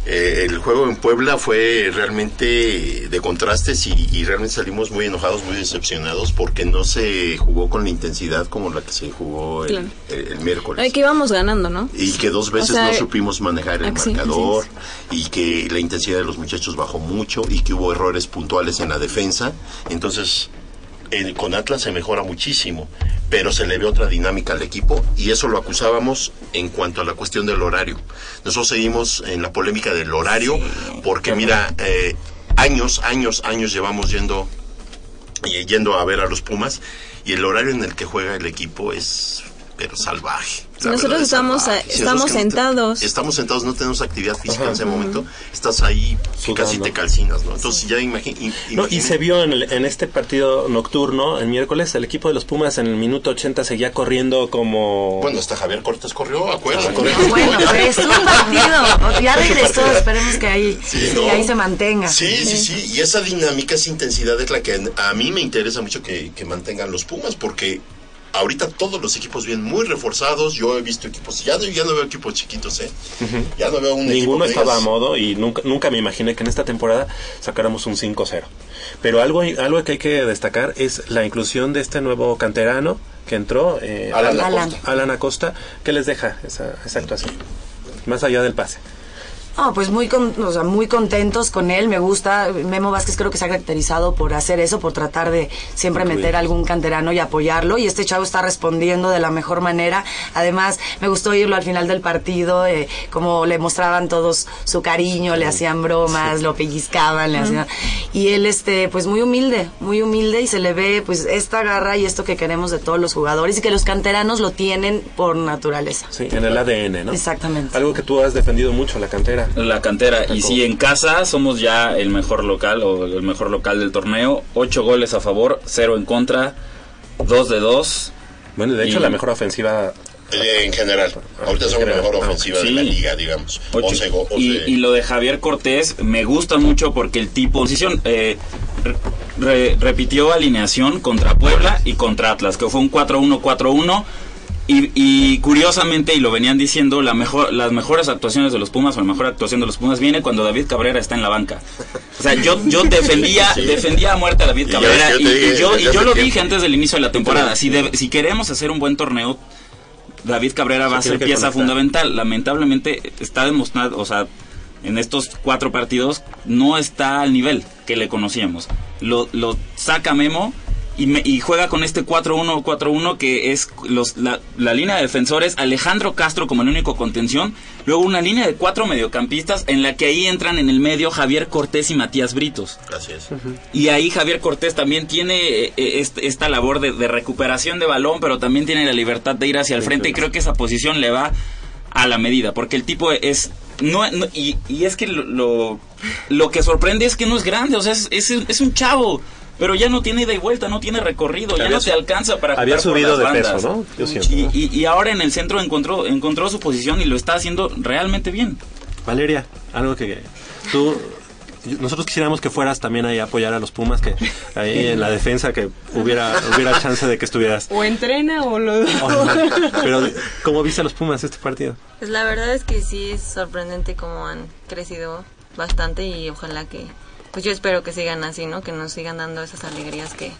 Eh, el juego en Puebla fue realmente de contrastes y, y realmente salimos muy enojados, muy decepcionados porque no se jugó con la intensidad como la que se jugó el, Claro. el- el miércoles. Ay, que íbamos ganando, ¿no? Y que dos veces O sea, no supimos manejar el ah, marcador y que la intensidad de los muchachos bajó mucho y que hubo errores puntuales en la defensa. Entonces, el- con Atlas se mejora muchísimo, pero se le ve otra dinámica al equipo y eso lo acusábamos en cuanto a la cuestión del horario. Nosotros seguimos en la polémica del horario porque mira, eh, años, años, años llevamos yendo y yendo a ver a los Pumas y el horario en el que juega el equipo es pero salvaje. La nosotros es estamos, salvaje. estamos no sentados. estamos sentados, no tenemos actividad física Ajá. en ese momento. Estás ahí que casi te calcinas, ¿no? Entonces ya imagínate. No, y se vio en, el- en este partido nocturno, el miércoles, el equipo de los Pumas en el minuto 80 seguía corriendo como... Bueno, hasta Javier Cortés corrió, acuérdate. Bueno, pero es un partido. Ya regresó, esperemos que ahí, Sí, que ¿no? ahí se mantenga. Sí, sí, sí. Y esa dinámica, esa intensidad es la que a mí me interesa mucho que, que mantengan los Pumas, porque ahorita todos los equipos vienen muy reforzados. Yo he visto equipos, ya no, ya no veo equipos chiquitos, ¿eh? Ya no veo un Ninguno equipo estaba a modo y nunca, nunca me imaginé que en esta temporada sacáramos un 5-0. Pero algo, algo que hay que destacar es la inclusión de este nuevo canterano que entró, eh, Alan Alan. Acosta. Alan Acosta, que les deja esa, esa actuación. Más allá del pase. No, pues muy, con- o sea, muy contentos con él, me gusta. Memo Vázquez creo que se ha caracterizado por hacer eso, por tratar de siempre meter algún canterano y apoyarlo. Y este chavo está respondiendo de la mejor manera. Además, me gustó oírlo al final del partido, eh, como le mostraban todos su cariño, le hacían bromas, lo pellizcaban, le hacían... Y él, este, pues muy humilde, muy humilde y se le ve, pues, esta garra y esto que queremos de todos los jugadores y que los canteranos lo tienen por naturaleza. Sí, en el ADN, ¿no? Exactamente. Algo que tú has defendido mucho, la cantera. La cantera. Y si en casa somos ya el mejor local o el mejor local del torneo, 8 goles a favor, 0 en contra, 2 de 2. Bueno, de hecho, Y- la mejor ofensiva en general. Ahorita somos la mejor ofensiva Sí. de la liga, digamos. Ocho. 11 go- y, 11. y lo de Javier Cortés me gusta mucho porque el tipo posición eh, re- repitió alineación contra Puebla y contra Atlas, que fue un 4-1-4-1. Y, y curiosamente, y lo venían diciendo, la mejor, las mejores actuaciones de los Pumas o la mejor actuación de los Pumas viene cuando David Cabrera está en la banca. O sea, yo, yo defendía, Sí. defendía a muerte a David Cabrera y, yo dije y yo, lo tiempo. dije antes del inicio de la temporada. Si, de- si queremos hacer un buen torneo, David Cabrera va a Se ser pieza fundamental. Lamentablemente está demostrado, o sea, en estos cuatro partidos no está al nivel que le conocíamos. Lo, lo saca Memo y, me- y juega con este 4-1-4-1 que es los, la, la línea de defensores, Alejandro Castro como el único contención, luego una línea de cuatro mediocampistas en la que ahí entran en el medio Javier Cortés y Matías Britos. Así es. Y ahí Javier Cortés también tiene eh, eh, est- esta labor de, de recuperación de balón, pero también tiene la libertad de ir hacia el frente y creo que esa posición le va a la medida, porque el tipo es... No, no- y, y es que lo, lo, lo que sorprende es que no es grande, o sea, es, es, es un chavo, pero ya no tiene ida y vuelta, no tiene recorrido, ya Había no te alcanza para había jugar por subido las de peso, bandas. ¿no? Yo siento, y, ¿no? y- y ahora en el centro encontró, encontró su posición y lo está haciendo realmente bien. Valeria, algo que tú nosotros quisiéramos que fueras también ahí a apoyar a los Pumas, que ahí en la defensa que hubiera hubiera chance de que estuvieras. O entrena o lo... Pero ¿cómo viste a los Pumas este partido? Pues la verdad es que sí es sorprendente cómo han crecido bastante y ojalá que, pues yo espero que sigan así, ¿no? Que nos sigan dando esas alegrías que,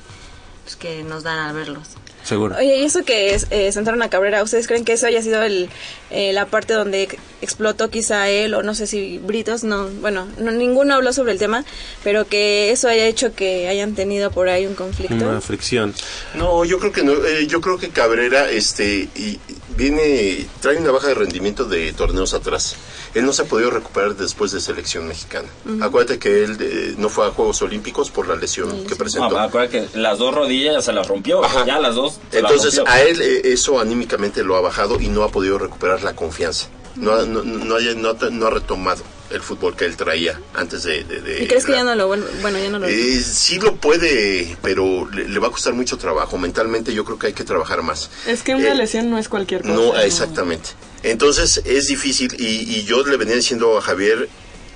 pues que nos dan al verlos. Seguro. Oye, y eso que es, eh, sentaron a Cabrera, ¿ustedes creen que eso haya sido el, eh, la parte donde ex- explotó quizá él o no sé si Britos? No, bueno, no, ninguno habló sobre el tema, pero que eso haya hecho que hayan tenido por ahí un conflicto. Una fricción. No, yo creo que no. eh, yo creo que Cabrera, este, y viene, trae una baja de rendimiento de torneos atrás. Él no se ha podido recuperar después de selección mexicana. Acuérdate que él eh, no fue a Juegos Olímpicos por la lesión que presentó. No, acuérdate que las dos rodillas se las rompió, Ajá. ya las dos. se las Entonces rompió. a él eh, eso anímicamente lo ha bajado y no ha podido recuperar la confianza. No, ha- no, no, haya- no ha- no ha retomado el fútbol que él traía antes de... de- de ¿Y crees que ya no lo? Bueno, ya no lo Eh, sí lo puede, pero le, le va a costar mucho trabajo. Mentalmente yo creo que hay que trabajar más. Es que una Eh, lesión no es cualquier cosa. No, exactamente. Entonces es difícil y, y yo le venía diciendo a Javier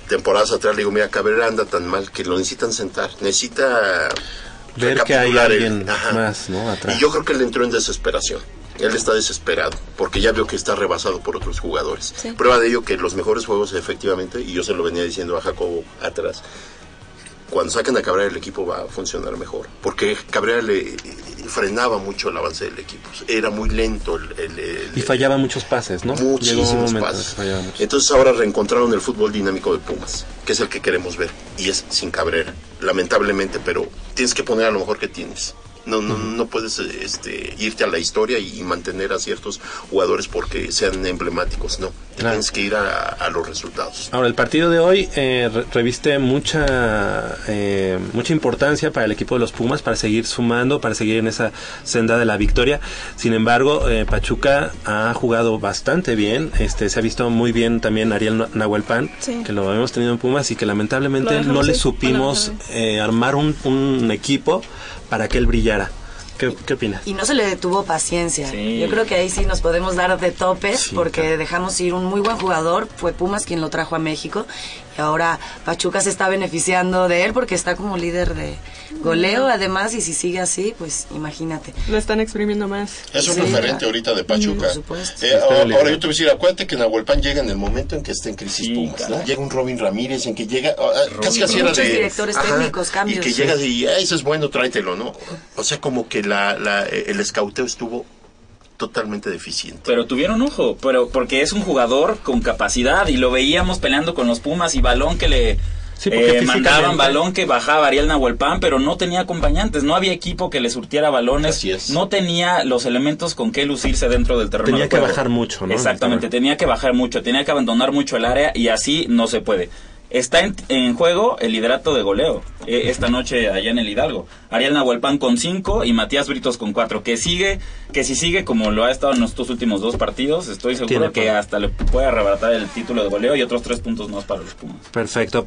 temporadas atrás, le digo, mira, Cabrera anda tan mal que lo necesitan sentar, necesita Ver que hay recapitular el- alguien Ajá. más, ¿no? Atrás. Y yo creo que él entró en desesperación. Él está desesperado porque ya veo que está rebasado por otros jugadores. Sí. Prueba de ello que los mejores juegos efectivamente, y yo se lo venía diciendo a Jacobo atrás, cuando saquen a Cabrera el equipo va a funcionar mejor. Porque Cabrera le frenaba mucho el avance del equipo. Era muy lento el... el- el- Y fallaba muchos pases, ¿no? Muchísimos pases. Entonces ahora reencontraron el fútbol dinámico de Pumas, que es el que queremos ver. Y es sin Cabrera, lamentablemente, pero tienes que poner a lo mejor que tienes. No, no, no puedes este, irte a la historia y mantener a ciertos jugadores porque sean emblemáticos, no. Claro. Tienes que ir a, a los resultados. Ahora, el partido de hoy eh, re- reviste mucha eh, mucha importancia para el equipo de los Pumas, para seguir sumando, para seguir en esa senda de la victoria. Sin embargo, eh, Pachuca ha jugado bastante bien. Este Se ha visto muy bien también Ariel Na- Nahuelpan, Sí. que lo habíamos tenido en Pumas y que lamentablemente no le supimos eh, armar un, un equipo para que él brillara. ¿Qué, qué opinas? Y no se le detuvo paciencia. Sí. Yo creo que ahí sí nos podemos dar de topes Sí, porque claro. dejamos ir un muy buen jugador. Fue Pumas quien lo trajo a México. Ahora Pachuca se está beneficiando de él porque está como líder de goleo, además, y si sigue así, pues imagínate. Lo están exprimiendo más. Es un Sí, referente ahorita de Pachuca. Por supuesto. Eh, ahora, ahora yo te voy a decir, acuérdate que Nahuelpan llega en el momento en que está en crisis Sí, Pumas, ¿no? caray. Llega un Robin Ramírez en que llega, ah, ah, casi así era Muchos de... directores técnicos, cambios. Y que llega y, eso es bueno, tráetelo, ¿no? O sea, como que la, la, el escauteo estuvo totalmente deficiente. Pero tuvieron ojo, pero porque es un jugador con capacidad y lo veíamos peleando con los Pumas y balón que le Sí, eh, mandaban balón que bajaba Ariel Nahuelpan, pero no tenía acompañantes, no había equipo que le surtiera balones, Así es. no tenía los elementos con que lucirse dentro del terreno. Tenía de que bajar mucho, ¿no? Exactamente, tenía que bajar mucho, tenía que abandonar mucho el área y así no se puede. Está en, en juego el liderato de goleo eh, esta noche allá en el Hidalgo. Ariel Nahuelpan con 5 y Matías Britos con 4. Que sigue, que si sigue como lo ha estado en estos últimos dos partidos, estoy seguro que hasta le puede arrebatar el título de goleo y otros tres puntos más para los Pumas. Perfecto.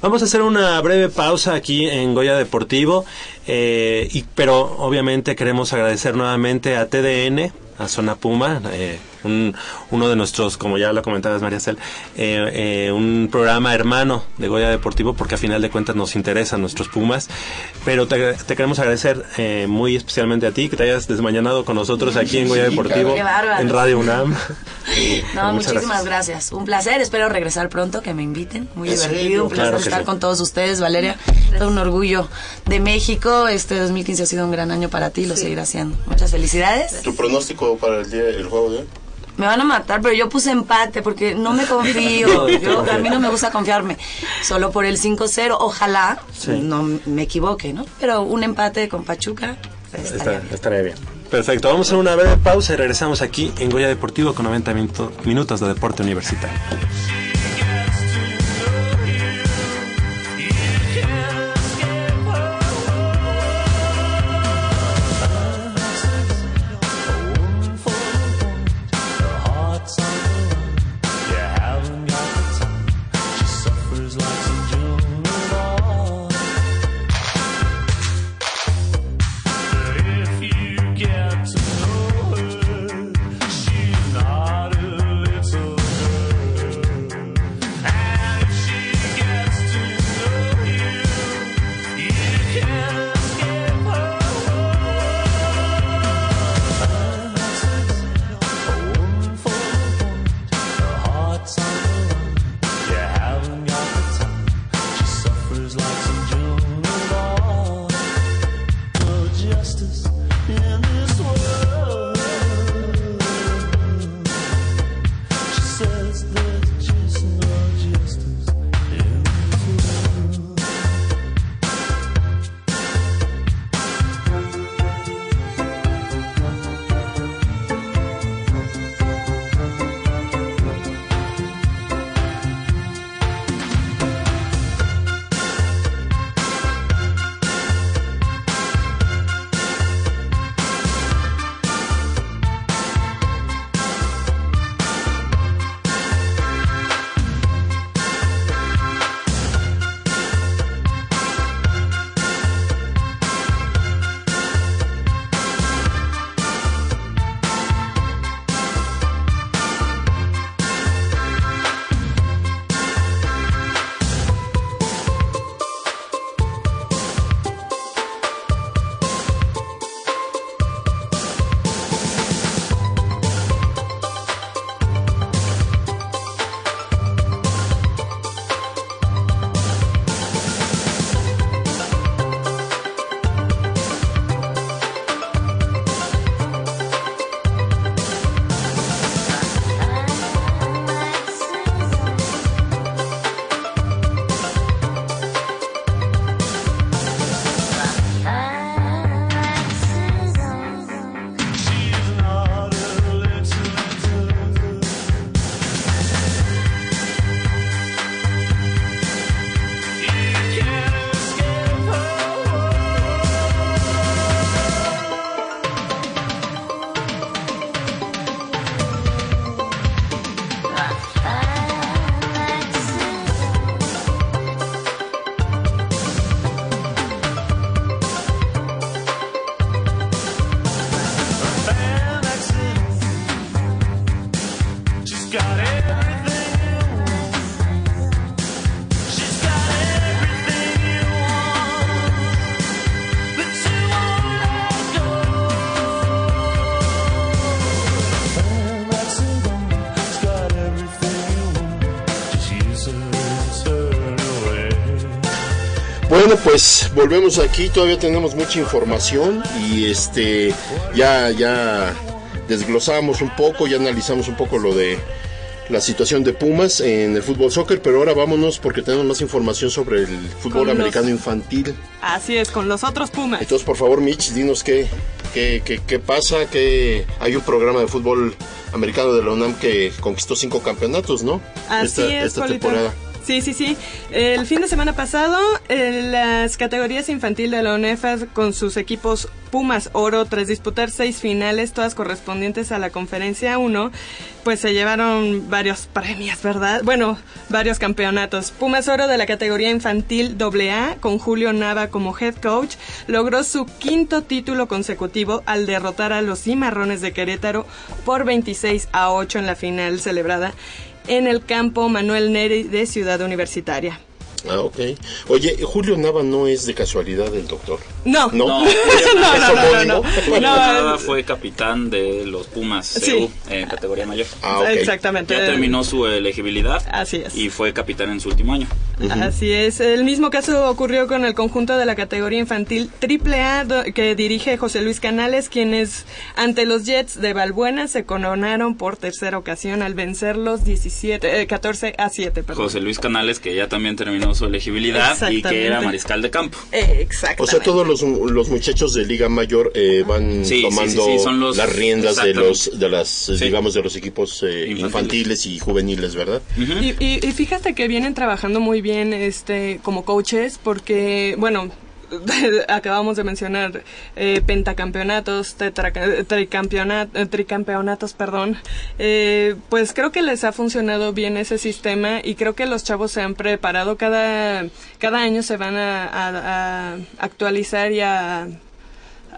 Vamos a hacer una breve pausa aquí en Goya Deportivo, eh, y, pero obviamente queremos agradecer nuevamente a TDN, a Zona Puma, eh, un- uno de nuestros, como ya lo comentabas María Cel, eh, eh, un programa hermano de Goya Deportivo, porque a final de cuentas nos interesan nuestros Pumas, pero te, te queremos agradecer eh, muy especialmente a ti, que te hayas desmañanado con nosotros aquí en Goya Deportivo, en Radio UNAM. No, muchísimas gracias. Un placer, espero regresar pronto, que me inviten. Muy ¿En divertido, un placer Claro estar sí. con todos ustedes, Valeria. Todo un orgullo de México. Este 2015 ha sido un gran año para ti, lo seguirá siendo. Muchas felicidades. ¿Tu pronóstico para el, día, el juego de hoy? Me van a matar, pero yo puse empate porque no me confío. Yo- a mí no me gusta confiarme. Solo por el 5-0, ojalá Sí. no me equivoque, ¿no? Pero un empate con Pachuca pues, estaría Está- bien. estaría bien. Perfecto, vamos a una breve pausa y regresamos aquí en Goya Deportivo con 90 minuto- minutos de deporte universitario. Bueno, pues volvemos aquí, todavía tenemos mucha información y este ya ya desglosamos un poco, ya analizamos un poco lo de la situación de Pumas en el fútbol soccer, pero ahora vámonos porque tenemos más información sobre el fútbol Con los- americano infantil. Así es, con los otros Pumas. Entonces, por favor, Mitch, dinos qué, qué, qué, qué pasa, que hay un programa de fútbol americano de la UNAM que conquistó cinco campeonatos, ¿no? Así esta, es, esta temporada. Sí, sí, sí. El fin de semana pasado, eh, las categorías infantil de la UNEFA con sus equipos Pumas Oro, tras disputar seis finales, todas correspondientes a la conferencia 1, pues se llevaron varios premios, ¿verdad? Bueno, varios campeonatos. Pumas Oro de la categoría infantil AA, con Julio Nava como head coach, logró su quinto título consecutivo al derrotar a los Cimarrones de Querétaro por 26 a 8 en la final celebrada en el campo Manuel Neri de Ciudad Universitaria. Ah, ok. Oye, Julio Nava no es de casualidad el doctor. No, No, No. ¿Es no, no, no, homónimo? no. Julio No, Nava fue capitán de los Pumas Sí. CU en categoría mayor. Ah, ok. Exactamente. Ya terminó su elegibilidad Así es. y fue capitán en su último año. Así es. El mismo caso ocurrió con el conjunto de la categoría infantil AAA que dirige José Luis Canales, quienes ante los Jets de Balbuena se coronaron por tercera ocasión al vencerlos 17, eh, 14 a 7. Perdón. José Luis Canales, que ya también terminó su elegibilidad y que era mariscal de campo. Eh, Exactamente. O sea, todos los, los muchachos de Liga Mayor eh, van Sí, tomando sí, sí, son los- las riendas de los, de las, eh, Sí. digamos, de los equipos eh, Infantiles. infantiles y juveniles, ¿verdad? Y, y- y fíjate que vienen trabajando muy bien este como coaches porque, bueno, acabamos de mencionar eh, pentacampeonatos, tetra- tricampeona- eh, tricampeonatos, perdón. Eh, pues creo que les ha funcionado bien ese sistema y creo que los chavos se han preparado. Cada, cada año se van a, a- a actualizar y a...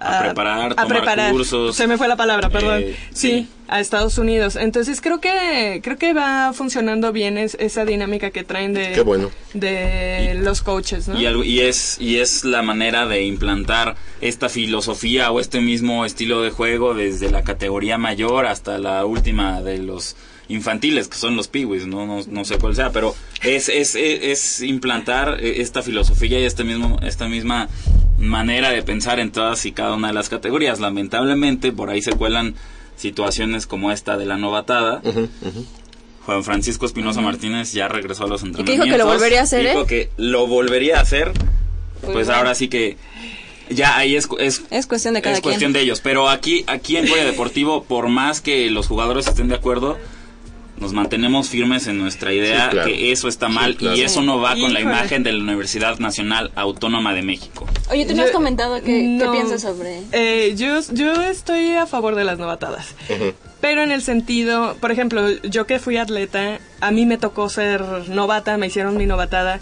A preparar, tomar cursos. Se me fue la palabra, perdón. Eh, sí, sí. A Estados Unidos. Entonces creo que creo que va funcionando bien es- esa dinámica que traen de Qué bueno. de los coaches, ¿no? Y, algo- y es y es la manera de implantar esta filosofía o este mismo estilo de juego desde la categoría mayor hasta la última de los infantiles que son los piwis no, no no sé cuál sea pero es es, es, es implantar esta filosofía y este mismo esta misma manera de pensar en todas y cada una de las categorías lamentablemente por ahí se cuelan situaciones como esta de la novatada Juan Francisco Espinosa Martínez ya regresó a los que entrenamientos. dijo que lo volvería a hacer, Dijo ¿eh? que lo volvería a hacer. Pues, bueno. ahora sí que ya ahí es, es, Es cuestión de cada es cuestión quien. de ellos. Pero aquí, aquí en Goya Deportivo, por más que los jugadores estén de acuerdo, nos mantenemos firmes en nuestra idea Sí, claro. que eso está mal claro. y eso no va con la imagen de la Universidad Nacional Autónoma de México. Oye, tú no Yo- has comentado qué, qué piensas sobre... Eh, yo, yo estoy a favor de las novatadas. Pero en el sentido, por ejemplo, yo que fui atleta, a mí me tocó ser novata, me hicieron mi novatada.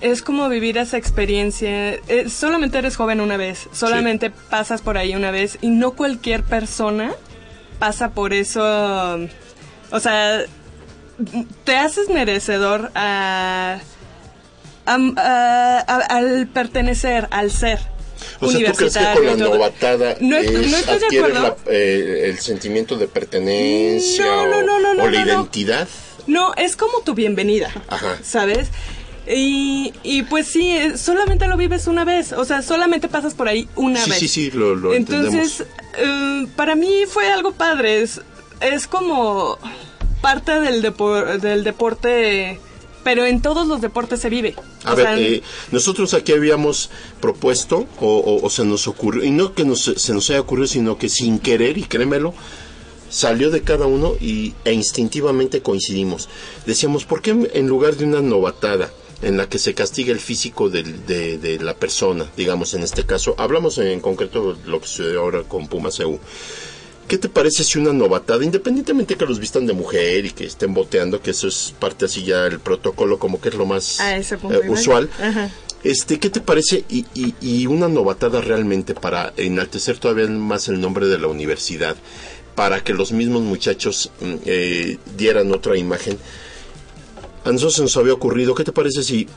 Es como vivir esa experiencia. Eh, solamente eres joven una vez, solamente pasas por ahí una vez y no cualquier persona pasa por eso. O sea, te haces merecedor a, a- a- a- al pertenecer, al ser. O sea, ¿tú crees que con la novatada No, es- no estoy de adquieres acuerdo. la- eh, el sentimiento de pertenencia No, no, o, no, no, no, o la identidad? No, es como tu bienvenida, Ajá. ¿sabes? Y, y pues sí, eh, solamente lo vives una vez, o sea, solamente pasas por ahí una Sí, vez. sí, sí, lo, lo Entonces, eh, para mí fue algo padre, es, es como parte del, depo- del deporte, pero en todos los deportes se vive. A O ver, sea, eh, nosotros aquí habíamos propuesto, o, o- o se nos ocurrió, y no que nos, se nos haya ocurrido, sino que sin querer, y créemelo, salió de cada uno y, e instintivamente coincidimos. Decíamos, ¿por qué en lugar de una novatada en la que se castiga el físico de, de la persona, digamos en este caso, hablamos en concreto de lo que sucedió ahora con Pumas EU, ¿Qué te parece si una novatada, independientemente que los vistan de mujer y que estén boteando, que eso es parte así ya del protocolo, como que es lo más eh, usual? Ajá. Este, ¿qué te parece y, y- y una novatada realmente para enaltecer todavía más el nombre de la universidad, para que los mismos muchachos mm, eh, dieran otra imagen? A nosotros se nos había ocurrido, ¿qué te parece si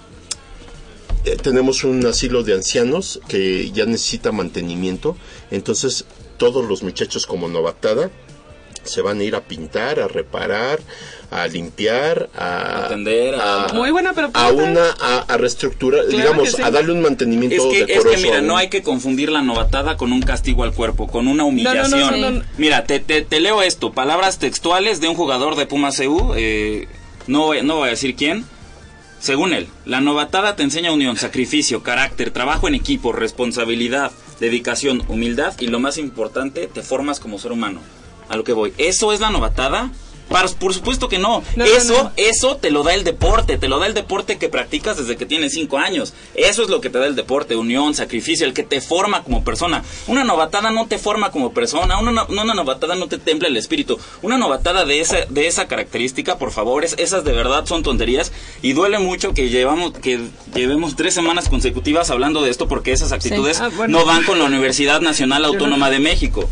eh, tenemos un asilo de ancianos que ya necesita mantenimiento, entonces todos los muchachos como novatada se van a ir a pintar, a reparar, a limpiar, a Atender, a- Muy buena a una a, a reestructurar, Claro digamos, sí. a darle un mantenimiento Es que, es que mira, no hay que confundir la novatada con un castigo al cuerpo, con una humillación. no, no, no. Mira, te, te, te leo esto, palabras textuales de un jugador de Pumas EU, eh, no, voy- no voy a decir quién. Según él, la novatada te enseña unión, sacrificio, carácter, trabajo en equipo, responsabilidad, dedicación, humildad y lo más importante, te formas como ser humano. A lo que voy. ¿Eso es la novatada? Par- por supuesto que no. Eso, no. eso te lo da el deporte, te lo da el deporte que practicas desde que tienes cinco años. Eso es lo que te da el deporte, unión, sacrificio, el que te forma como persona. Una novatada no te forma como persona, una, una novatada no te templa el espíritu. Una novatada de esa, de esa característica, por favor, es- esas de verdad son tonterías y duele mucho que llevamos, que llevemos tres semanas consecutivas hablando de esto porque esas actitudes Ah, bueno. no van con la Universidad Nacional Autónoma de México.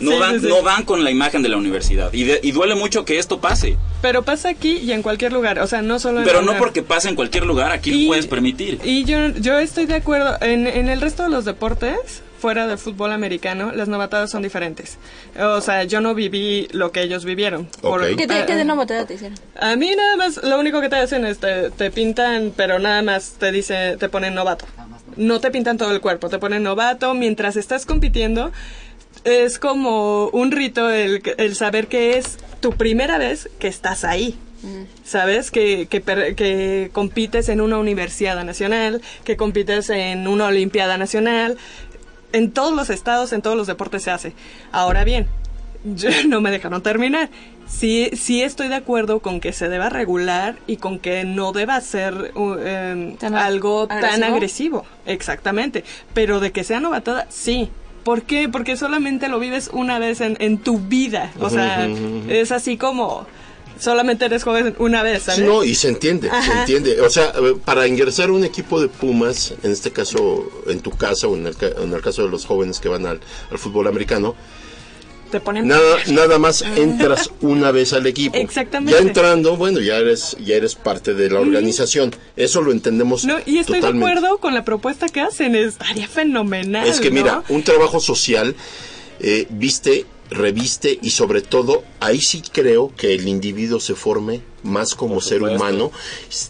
No, Sí, van, sí, sí. no van con la imagen de la universidad. Y, de- y duele mucho que esto pase. Pero pasa aquí y en cualquier lugar, o sea, no solo en Pero no porque pase en cualquier lugar, aquí Y- lo puedes permitir. Y yo, yo estoy de acuerdo, en, en el resto de los deportes, fuera del fútbol americano, las novatadas son diferentes. O sea, yo no viví lo que ellos vivieron. ¿Qué, te, ah, qué de novatada te hicieron? A mí nada más, lo único que te hacen es te, te pintan, pero nada más te dice, te ponen novato. No te pintan todo el cuerpo, te ponen novato. Mientras estás compitiendo, es como un rito el, el saber que es tu primera vez que estás ahí. ¿Sabes? Que, que, que compites en una universidad nacional, que compites en una olimpiada nacional. En todos los estados, en todos los deportes se hace. Ahora bien, yo- no me dejaron terminar. Sí, sí estoy de acuerdo con que se deba regular y con que no deba ser uh, em, ¿Tan algo tan agresivo. Exactamente. Pero de que sea novatada, sí. ¿Por qué? Porque solamente lo vives una vez en, en tu vida. O sea, es así como solamente eres joven una vez, ¿sabes? Sí, no, y se entiende, se entiende. O sea, eh, para ingresar a un equipo de Pumas, en este caso, en tu casa o en el, en el caso de los jóvenes que van al, al fútbol americano, Te ponen... nada, nada más entras una vez al equipo. Exactamente. Ya entrando, bueno, ya eres, ya eres parte de la organización. Eso lo entendemos No, y estoy totalmente. de acuerdo con la propuesta que hacen, estaría fenomenal. Es que ¿no? mira, un trabajo social eh, viste, reviste y sobre todo ahí sí creo que el individuo se forme más como ser humano,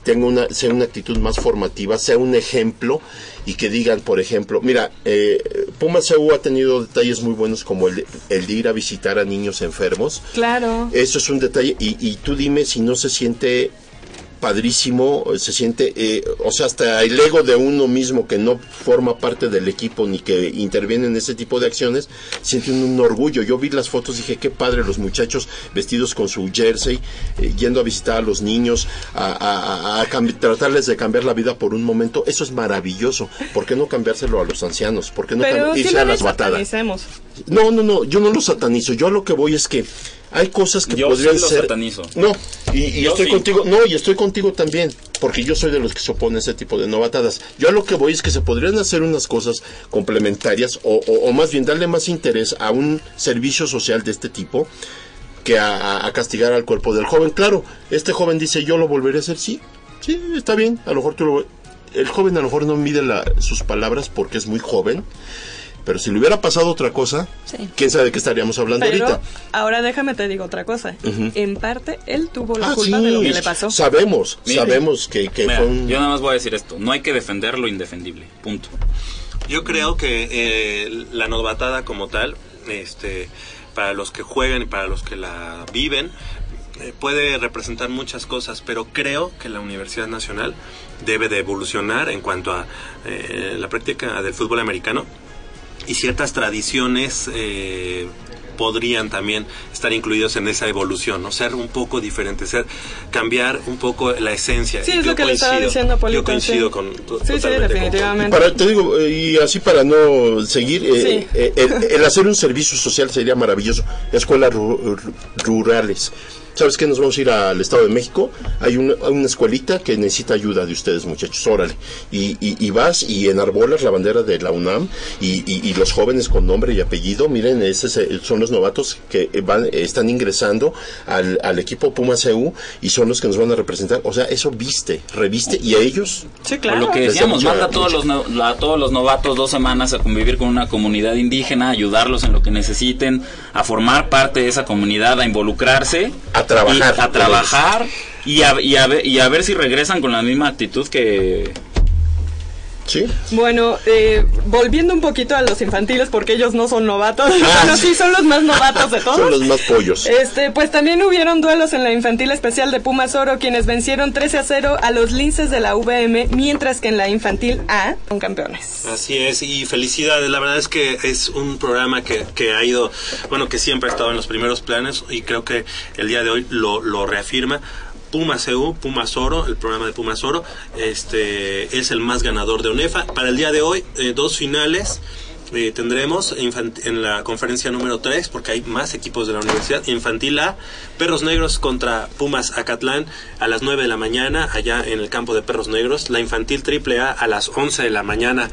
tenga una, sea una actitud más formativa, sea un ejemplo y que digan, por ejemplo, mira, eh, Pumas ha tenido detalles muy buenos como el, de- el de ir a visitar a niños enfermos. Claro. Eso es un detalle y, y tú dime si no se siente padrísimo, se siente, eh, o sea, hasta el ego de uno mismo que no forma parte del equipo ni que interviene en ese tipo de acciones, siente un, un orgullo. Yo vi las fotos, dije, qué padre los muchachos vestidos con su jersey, eh, yendo a visitar a los niños, a, a- a- a cambi- tratarles de cambiar la vida por un momento. Eso es maravilloso. ¿Por qué no cambiárselo a los ancianos? ¿Por qué no Pero irse a las batadas? No, no, no, yo no lo satanizo. Yo a lo que voy es que hay cosas que Yo podrían sí lo ser. satanizo. No, y, y Yo estoy sí. contigo. No, y estoy contigo también, porque yo soy de los que se opone a ese tipo de novatadas. Yo a lo que voy es que se podrían hacer unas cosas complementarias o, o- o más bien darle más interés a un servicio social de este tipo que a castigar al cuerpo del joven. Claro, este joven dice yo lo volveré a hacer, sí, sí, está bien. A lo mejor tú lo, el joven a lo mejor no mide la- sus palabras porque es muy joven. Pero si le hubiera pasado otra cosa, Sí. quién sabe de qué estaríamos hablando Pero ahorita. ahora déjame te digo otra cosa. En parte, él tuvo la Ah, culpa sí, de lo que le pasó. Sabemos, Mire. sabemos que, que Mira, fue un... Yo nada más voy a decir esto, no hay que defender lo indefendible, punto. Yo creo que eh, la novatada como tal, este, para los que juegan y para los que la viven, eh, puede representar muchas cosas, pero creo que la Universidad Nacional debe de evolucionar en cuanto a eh, la práctica del fútbol americano y ciertas tradiciones eh, podrían también estar incluidos en esa evolución, ¿no? Ser un poco diferentes, ser, cambiar un poco la esencia. Sí, Y es yo lo que le estaba coincido, diciendo Polito, Yo coincido sí. con to- Sí, sí, con- definitivamente. Para, te digo, eh, y así para no seguir, eh, Sí. eh, el, el hacer un servicio social sería maravilloso. Escuelas ru- ru- rurales. ¿Sabes qué? Nos vamos a ir al Estado de México. Hay una, hay una escuelita que necesita ayuda de ustedes, muchachos. Órale. Y, y, y vas y enarbolas la bandera de la UNAM y, y- y los jóvenes con nombre y apellido, miren, ese es, eh, son los novatos que eh, van, eh, están ingresando al, al equipo Pumas EU y son los que nos van a representar. O sea, eso viste, reviste y a ellos Sí, claro. lo que decíamos, mucha- manda a todos, los, no- a todos los novatos dos semanas a convivir con una comunidad indígena, ayudarlos en lo que necesiten, a formar parte de esa comunidad, a involucrarse. A a trabajar y a, y a ver si regresan con la misma actitud que... Sí. Bueno, eh, volviendo un poquito a los infantiles, porque ellos no son novatos, Ah, bueno, sí. sí son los más novatos de todos. Son los más pollos. Este, pues también hubieron duelos en la infantil especial de Pumas Oro, quienes vencieron 13 a 0 a los linces de la VM, mientras que en la infantil A son campeones. Así es, y felicidades. La verdad es que es un programa que, que ha ido, bueno, que siempre ha estado en los primeros planes y creo que el día de hoy lo, lo reafirma. Pumas EU, Pumas Oro, el programa de Pumas Oro, este es el más ganador de UNEFA. Para el día de hoy, eh, dos finales. eh, tendremos en la conferencia número 3, porque hay más equipos de la universidad, Infantil A, Perros Negros contra Pumas Acatlán a las 9 de la mañana, allá en el campo de Perros Negros, la Infantil Triple A a las 11 de la mañana,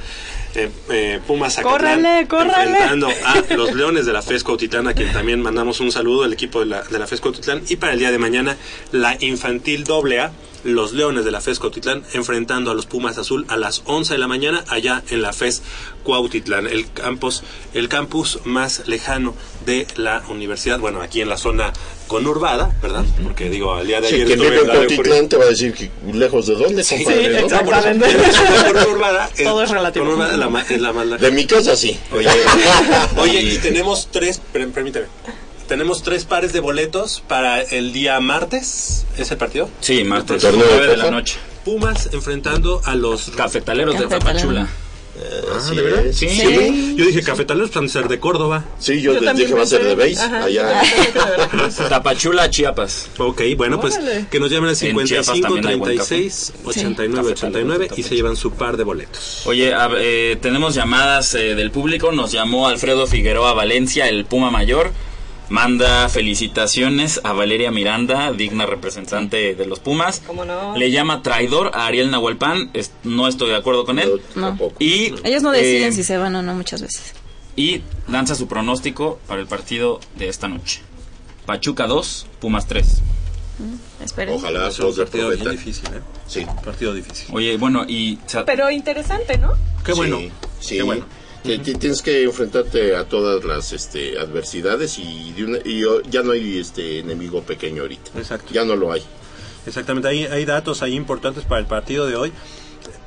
eh, eh, Pumas enfrentando a los Leones de la FES Cuautitlán, a quien también mandamos un saludo, el equipo de la, de la FES Cuautitlán, y para el día de mañana, la Infantil Doble A, los Leones de la FES Cuautitlán enfrentando a los Pumas Azul a las 11 de la mañana allá en la FES Cuautitlán, el campus, el campus más lejano de la universidad, bueno, aquí en la zona conurbada, ¿verdad? Porque digo, al día de Sí, ayer quien estuve vive en la de Cuautitlán te va a decir que lejos de dónde, Sí, compadre, ¿no? exactamente. Conurbada, es- Todo es relativo. conurbada es la, es la más De mi casa sí. Oye, oye, y tenemos tres, per- permíteme, tenemos tres pares de boletos para el día martes, ¿es el partido? Sí, martes, Torneo de 9 de la noche. Pumas enfrentando a los... Cafetaleros de Cafetalero. Tapachula. Así ¿de verdad? Sí. Sí, Yo dije cafetaleros van a ser de Córdoba. Sí, yo, Yo les dije va a ser de pensé. base, Ajá. allá. Tapachula, Chiapas. Ok, bueno, pues Órale. que nos llamen al En Chiapas 55 también hay buen 36 89 89 y se llevan su par de boletos. Oye, a- eh, tenemos llamadas eh, del público. Nos llamó Alfredo Figueroa Valencia, el Puma Mayor. Manda felicitaciones a Valeria Miranda, digna representante de los Pumas. ¿Cómo no? Le llama traidor a Ariel Nahuelpan. es- no estoy de acuerdo con él. No, tampoco. Y, Ellos no deciden eh, si se van o no muchas veces. Y lanza su pronóstico para el partido de esta noche. Pachuca 2, Pumas 3. Esperen. Ojalá Va a ser un todos de partido bien difícil, ¿eh? Sí. Partido difícil. Oye, bueno, y... Pero interesante, ¿no? Qué bueno. Sí, sí. Qué bueno. Ti- ti- Tienes que enfrentarte a todas las este, adversidades y, de una- y oh, ya no hay este enemigo pequeño ahorita. Exacto. Ya no lo hay. Exactamente, hay, hay datos ahí importantes para el partido de hoy.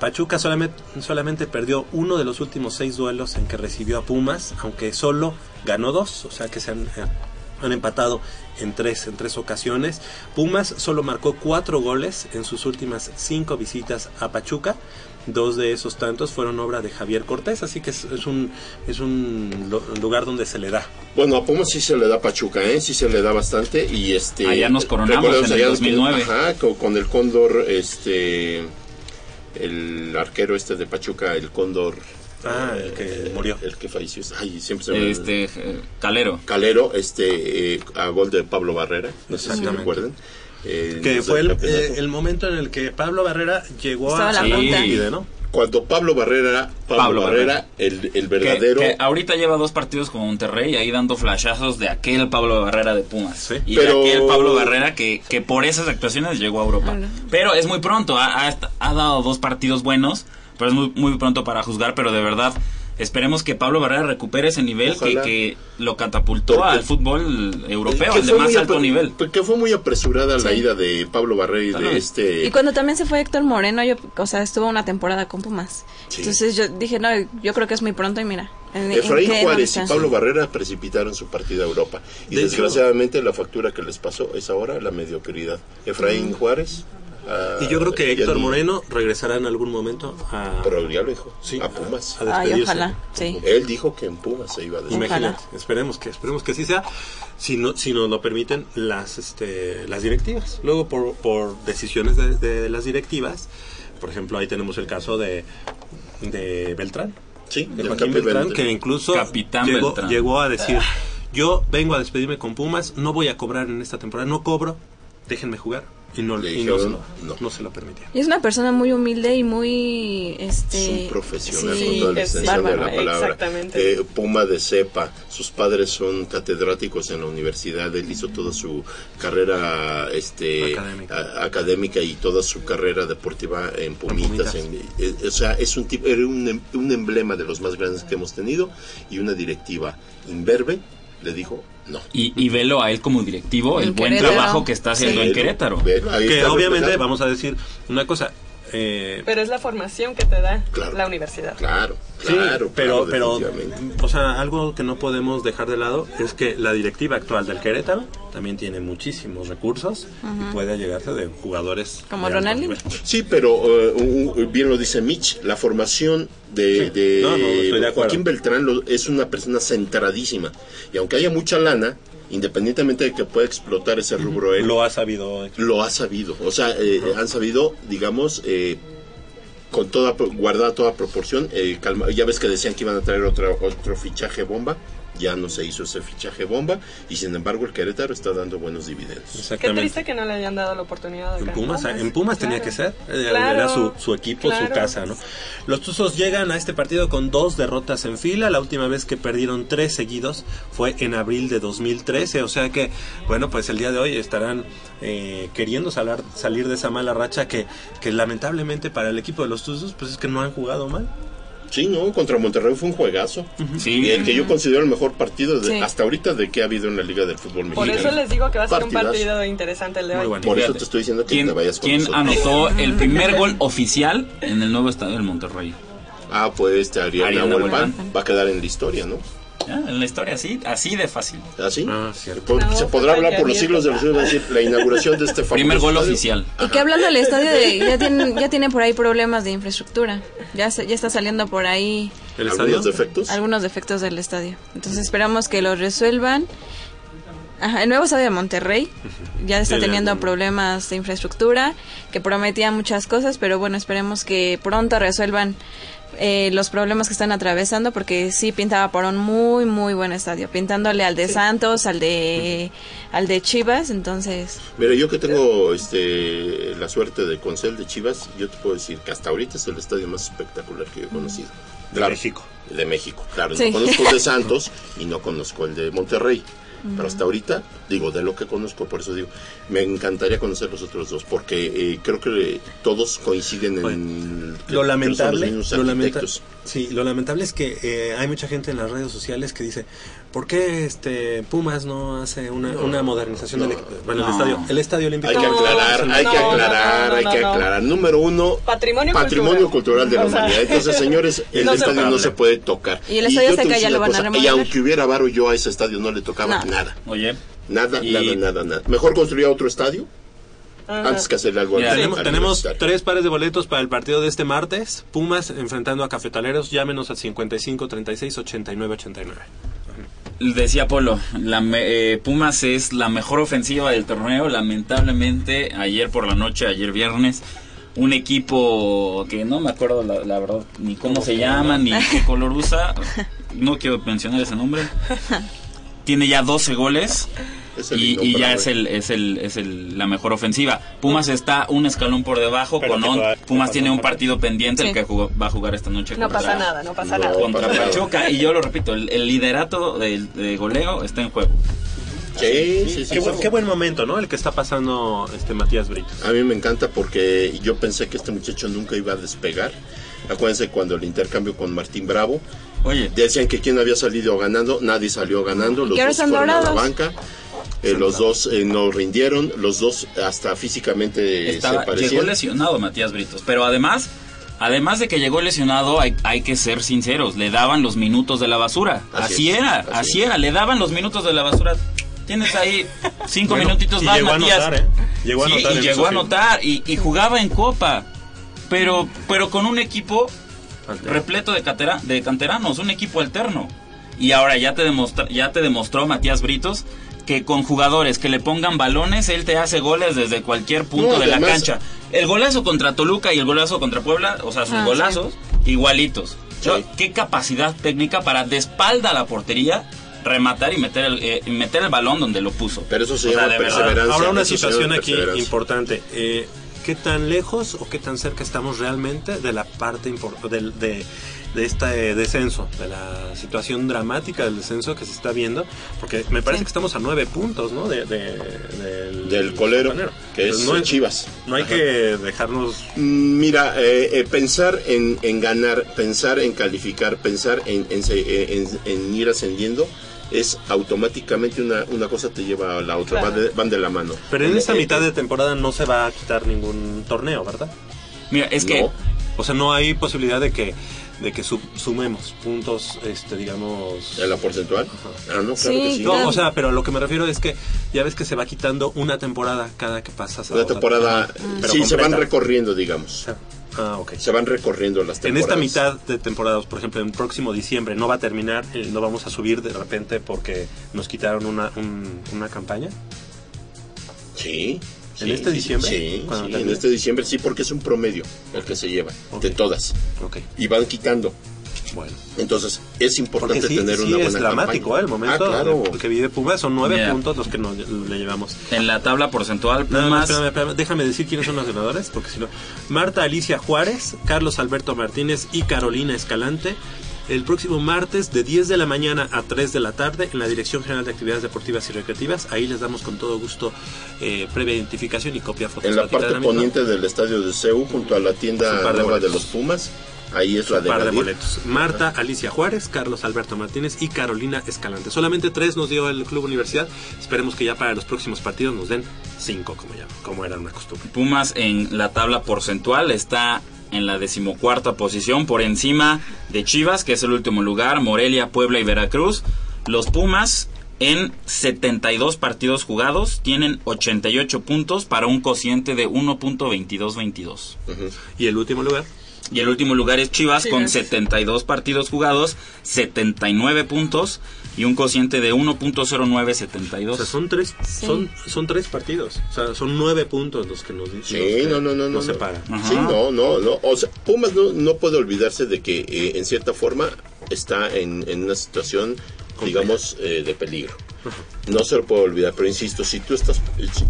Pachuca solamente, solamente perdió uno de los últimos seis duelos en que recibió a Pumas, aunque solo ganó dos, o sea que se han, eh, han empatado en tres, en tres ocasiones. Pumas solo marcó cuatro goles en sus últimas cinco visitas a Pachuca. Dos de esos tantos fueron obra de Javier Cortés, así que es, es un, es un lo- lugar donde se le da. Bueno, a Pumas sí se le da Pachuca, ¿eh? Sí se le da bastante y este... Allá nos coronamos en el allá 2009. Ajá, con, con el Cóndor, este... El arquero este de Pachuca, el Cóndor... Ah, eh, el que murió. El que falleció. Ay, siempre se me... Este, eh, Calero. Calero, este, eh, a gol de Pablo Barrera, no sé si Exactamente. Eh, Que fue el, eh, el momento en el que Pablo Barrera llegó Estaba a la ¿no? Cuando Pablo Barrera era Pablo, Pablo Barrera, Barrera. el, el Que, verdadero... que ahorita lleva dos partidos con Monterrey ahí dando flashazos de aquel Pablo Barrera de Pumas. Sí. Y Pero- de aquel Pablo Barrera que, que por esas actuaciones llegó a Europa. Hola. Pero es muy pronto, ha, ha- ha dado dos partidos buenos, pero es muy, muy pronto para juzgar, pero de verdad esperemos que Pablo Barrera recupere ese nivel que, lo catapultó Porque- al fútbol europeo, al de más alto nivel. Que fue muy apresurada la ida de Pablo Barrera y Claro. de este... Y cuando también se fue Héctor Moreno, yo, o sea, estuvo una temporada con Pumas. Sí. Entonces yo dije, no, yo creo que es muy pronto y mira. En, Efraín Juárez y Pablo. Barrera precipitaron su partida a Europa. Y De hecho- desgraciadamente la factura que les pasó es ahora la mediocridad. Efraín Juárez... ah, Y yo creo que ya Héctor Moreno regresará en algún momento a, Pero ya lo dijo, Sí. a Pumas. a Ay, ojalá, sí. Él dijo que en Pumas se iba a despedir. Imagínate, esperemos que esperemos que así sea, si no si nos lo permiten las este las directivas. Luego por, por decisiones de, de las directivas, por ejemplo, ahí tenemos el caso de de Beltrán, Sí, de Joaquín Beltrán, Beltrán. que incluso Capitán llegó, Beltrán. llegó a decir yo vengo a despedirme con Pumas, no voy a cobrar en esta temporada, no cobro, déjenme jugar. Y no, Le y no, se, lo, no. no se lo permitieron. Y es una persona muy humilde y muy, Es este... un profesional sí, con toda la es extensión de la bárbaro, palabra. exactamente. Eh, Puma de cepa, sus padres son catedráticos en la universidad, él hizo toda su carrera este, Académica. a- académica y toda su carrera deportiva en Pumitas. Pumitas. en- eh, o sea, es un tipo, era un, un emblema de los más grandes que hemos tenido y una directiva imberbe le dijo no. Y, y velo a él como directivo, el En buen Querétaro. trabajo que está haciendo en Velo, Querétaro. velo, Que obviamente, vamos a decir una cosa. Eh, Pero es la formación que te da Claro. la universidad. Claro, Sí, claro, pero, claro, pero, o sea, algo que no podemos dejar de lado es que la directiva actual del Querétaro también tiene muchísimos recursos y puede llegarse de jugadores Como Ronaldinho. Sí, pero un- bien lo dice Mitch, la formación de, Sí. de No, no, estoy de acuerdo. Joaquín Beltrán lo- es una persona centradísima. Y aunque haya mucha lana, independientemente de que pueda explotar ese rubro él, Lo ha sabido. lo ha sabido. O sea, eh, han sabido, digamos, eh, con toda guardada toda proporción. eh, calma- ya ves que decían que iban a traer otro, otro fichaje bomba. Ya no se hizo ese fichaje bomba. Y sin embargo, el Querétaro está dando buenos dividendos. Qué triste que no le hayan dado la oportunidad de En Pumas, en Pumas tenía que ser, eh, Claro, era su, su equipo, su casa, ¿no? Los Tuzos llegan a este partido con dos derrotas en fila, la última vez que perdieron tres seguidos fue en abril de 2013, o sea que, bueno, pues el día de hoy estarán eh, queriendo salar- salir de esa mala racha que, que lamentablemente para el equipo de los Tuzos, pues es que no han jugado mal. Sí, no, contra Monterrey fue un juegazo. Sí. Y el que yo considero el mejor partido de- Sí. hasta ahorita de que ha habido en la Liga del Fútbol Por Mexicano. eso les digo que va a ser un partido interesante el de Muy hoy. bueno. Por eso te estoy diciendo que ¿Quién, te vayas con quién nosotros. anotó el primer gol oficial en el nuevo estadio del Monterrey? Ah, pues este Pan Pan. va a quedar en la historia, ¿no? En la historia así, así de fácil. ¿Así? Ah, cierto. No, se fue podrá hablar por los siglos de los siglos, es decir, la inauguración de este famoso Primer gol estadio. oficial. Y que hablando del estadio, de, ya, tienen, ya tienen por ahí problemas de infraestructura. Ya, se- ya está saliendo por ahí ¿El estadio? ¿Algunos defectos? algunos defectos del estadio. Entonces esperamos que los resuelvan. Ajá, el nuevo estadio de Monterrey ya está teniendo problemas de infraestructura, que prometía muchas cosas, pero bueno, esperemos que pronto resuelvan eh, los problemas que están atravesando, porque sí pintaba por un muy, muy buen estadio, pintándole al de Santos, al de, al de Chivas, entonces... Mira, yo que tengo este la suerte de concel de Chivas, yo te puedo decir que hasta ahorita es el estadio más espectacular que yo he conocido. De México. De México, claro. Sí. No conozco el de Santos y no conozco el de Monterrey. Pero hasta ahorita, digo, de lo que conozco, por eso digo, me encantaría conocer los otros dos, porque eh, creo que todos coinciden en... Lo que lamentable, son los mismos lo lamenta- sí, lo lamentable es que eh, hay mucha gente en las redes sociales que dice, ¿por qué este Pumas no hace una, una modernización del equipo? Bueno, el No. estadio, el estadio olímpico. Hay que No, aclarar, hay no, que no, aclarar, no, no, hay que no. aclarar. Número uno, Patrimonio patrimonio cultural de la O sea, humanidad. Entonces, señores, el no se estadio no se puede tocar. Y el Estadio Azteca voy ya lo van a cosa, Y remodelar. aunque hubiera varo, yo a ese estadio no le tocaba No. nada. Oye, Nada, Y- nada, nada, nada. Mejor construía otro estadio Ajá. antes que hacerle algo Mira, al- Tenemos, al tenemos tres pares de boletos para el partido de este martes. Pumas enfrentando a Cafetaleros. Llámenos al 55 36 89 89. Decía Polo, la eh, Pumas es la mejor ofensiva del torneo. Lamentablemente, ayer por la noche, ayer viernes, un equipo que no me acuerdo la, la verdad ni cómo se llama, ni qué color usa. No quiero mencionar ese nombre. Tiene ya 12 goles. Es el Y, y ya es el es el es el, la mejor ofensiva. Pumas está un escalón por debajo. Pero con on- Pumas tiene un partido pendiente el que jugó- va a jugar esta noche. No contra- pasa nada, no pasa nada. Contra. Pachuca. Y yo lo repito, el, el liderato del- de, goleo está en juego. Sí, sí, sí. Qué, buen, qué buen momento, ¿no? El que está pasando este Matías Brito. A mí me encanta porque yo pensé que este muchacho nunca iba a despegar. Acuérdense cuando el intercambio con Martín Bravo, Oye, decían que quién había salido ganando, nadie salió ganando, los dos fueron a la banca. Eh, los dos eh, no rindieron, los dos hasta físicamente estaba, se llegó parecían. lesionado Matías Britos. Pero además, además de que llegó lesionado, hay, hay que ser sinceros. Le daban los minutos de la basura. Así Así, es, era, así así, es. era. Le daban los minutos de la basura. Tienes ahí cinco Bueno, minutitos y más, llegó a Matías. anotar, ¿eh? Llegó a Sí, anotar y llegó a anotar y, y jugaba en Copa. Pero, pero con un equipo repleto de, catera- de canteranos, un equipo alterno. Y ahora ya te, demostra- ya te demostró Matías Britos que con jugadores que le pongan balones, él te hace goles desde cualquier punto No, de la cancha. El golazo contra Toluca y el golazo contra Puebla, o sea, sus Ah, sí. golazos, igualitos. Sí. Qué capacidad técnica para de espalda a la portería rematar y meter el, eh, meter el balón donde lo puso. Pero eso se O sea, llama verdad. perseverancia. Ahora una situación aquí importante. Eh, ¿Qué tan lejos o qué tan cerca estamos realmente de la parte impor- del- de, de este descenso, de la situación dramática del descenso que se está viendo? Porque me parece Sí. que estamos a nueve puntos, ¿no? De, de- del, Del colero, Campanero. que es no hay- Chivas. No hay Ajá. que dejarnos Mm, Mira, eh, eh, pensar en, en ganar, pensar en calificar, pensar en, en se- en- en ir ascendiendo es automáticamente una, una cosa te lleva a la otra, Claro. van, de, van de la mano. Pero en Eh, esta eh, mitad de temporada no se va a quitar ningún torneo, ¿verdad? Mira, es que. O sea, no hay posibilidad de que de que su- sumemos puntos, este, digamos. ¿En la porcentual? Ah, no, claro Sí, que sí. No, Claro. o sea, pero lo que me refiero es que ya ves que se va quitando una temporada cada que pasas a Una temporada, pero sí, se van recorriendo, digamos. Ah, ok. Se van recorriendo las En temporadas. esta mitad de temporadas, por ejemplo, en el próximo diciembre no va a terminar, eh, no vamos a subir de repente porque nos quitaron una, un- una campaña. Sí. ¿En sí, este diciembre? Sí, en este diciembre sí, porque es un promedio el que se lleva, de todas. Y van quitando. Bueno. Entonces, es importante sí, tener sí una buena es dramático campaña. ¿eh? el momento Ah, claro. de- que vive Pumas. Son nueve puntos los que nos, le llevamos. en la tabla porcentual, Pumas espérame, espérame, déjame decir quiénes son los ganadores, porque si no. Marta Alicia Juárez, Carlos Alberto Martínez y Carolina Escalante. El próximo martes de 10 de la mañana a 3 de la tarde en la Dirección General de Actividades Deportivas y Recreativas. Ahí les damos con todo gusto eh, previa identificación y copia En la fotográfica de parte la poniente del estadio de CEU, junto a la tienda nueva de los Pumas, ahí es la de par de boletos. Marta Alicia Juárez, Carlos Alberto Martínez y Carolina Escalante. Solamente tres nos dio el Club Universidad. Esperemos que ya para los próximos partidos nos den cinco, como ya, como era una costumbre. Pumas en la tabla porcentual está en la decimocuarta posición por encima de Chivas, que es el último lugar, Morelia, Puebla y Veracruz. Los Pumas en 72 partidos jugados tienen 88 puntos para un cociente de 1.2222. Y el último lugar. Y el último lugar es Chivas con Chivas. 72 partidos jugados, 79 puntos y un cociente de 1.0972. O sea, son tres, son, son tres partidos. O sea, son nueve puntos los que nos dicen. Sí, no, no, no, no. Nos no. separan. Sí, no, no, no. O sea, Pumas no, no puede olvidarse de que eh, en cierta forma está en, en una situación, digamos, eh, de peligro. No se lo puedo olvidar, pero insisto, si tú estás,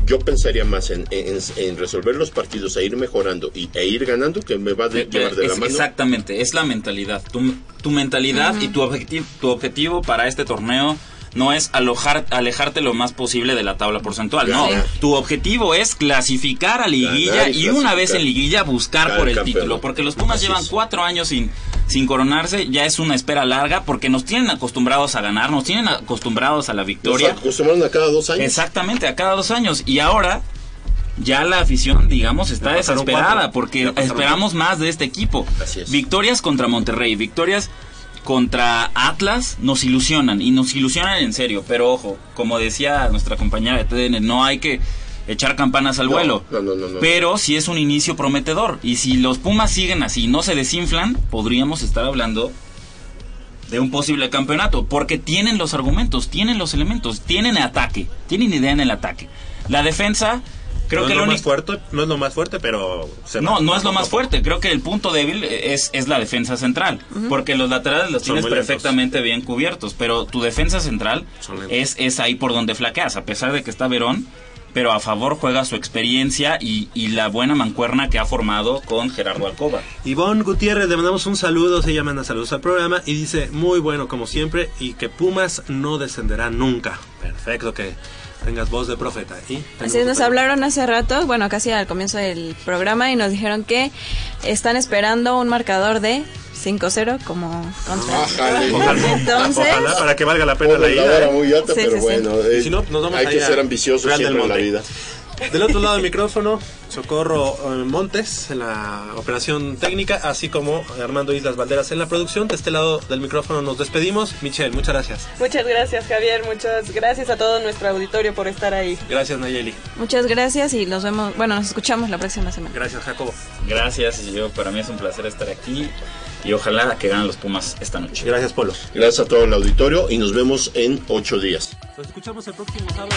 yo pensaría más en, en- en resolver los partidos, e ir mejorando y, e ir ganando, que me va a de- Eh, llevar de es- la mano. Exactamente, es la mentalidad. Tu, tu mentalidad y tu objetivo, tu objetivo para este torneo no es alojar, alejarte lo más posible de la tabla porcentual. No, tu objetivo es clasificar a liguilla y y, una vez en liguilla buscar Ganar por el título. Porque los Pumas Así llevan cuatro años sin, sin coronarse, ya es una espera larga porque nos tienen acostumbrados a ganar, nos tienen acostumbrados a la Nos victoria. acostumbraron a cada dos años. Exactamente, a cada dos años. Y ahora ya la afición, digamos, está desesperada cuatro. porque esperamos más de este equipo. Así es. Victorias contra Monterrey, victorias contra Atlas nos ilusionan y nos ilusionan en serio. Pero ojo, como decía nuestra compañera de TDN, no hay que echar campanas al No, vuelo. no, no, no, no. Pero sí es un inicio prometedor. Y si los Pumas siguen así y no se desinflan, podríamos estar hablando de un posible campeonato, porque tienen los argumentos, tienen los elementos, tienen ataque, tienen idea en el ataque. La defensa, creo no que es lo lo más único... fuerte, no es lo más fuerte, pero se No, no es lo más fuerte. Creo que el punto débil es, es la defensa central. Porque los laterales los Son tienes perfectamente bien cubiertos. Pero tu defensa central es, es ahí por donde flaqueas. A pesar de que está Verón, pero a favor juega su experiencia y, y la buena mancuerna que ha formado con Gerardo Alcoba. Ivonne Gutiérrez, le mandamos un saludo, ella manda saludos al programa y dice, muy bueno como siempre y que Pumas no descenderá nunca. Perfecto, que tengas voz de profeta. ¿Y? Así es, nos hablaron hace rato, bueno, casi al comienzo del programa, y nos dijeron que están esperando un marcador de 5-0 como contra. Ojalá, Entonces, ojalá, para que valga la pena la ida. ¿eh? muy alta, Sí, pero sí, sí. bueno, eh, Y si no, nos vamos hay a que ser ambiciosos Real siempre en la vida. Del otro lado del micrófono, Socorro eh, Montes en la operación técnica, así como Armando Islas Valderas en la producción. De este lado del micrófono nos despedimos. Michelle, muchas gracias. Muchas gracias, Javier. Muchas gracias a todo nuestro auditorio por estar ahí. Gracias, Nayeli. muchas gracias y nos vemos, bueno, nos escuchamos la próxima semana. Gracias, Jacobo. Gracias, y yo para mí es un placer estar aquí y ojalá que ganen los Pumas esta noche. Gracias, Polo. Gracias a todo el auditorio y nos vemos en ocho días. Nos escuchamos el próximo sábado.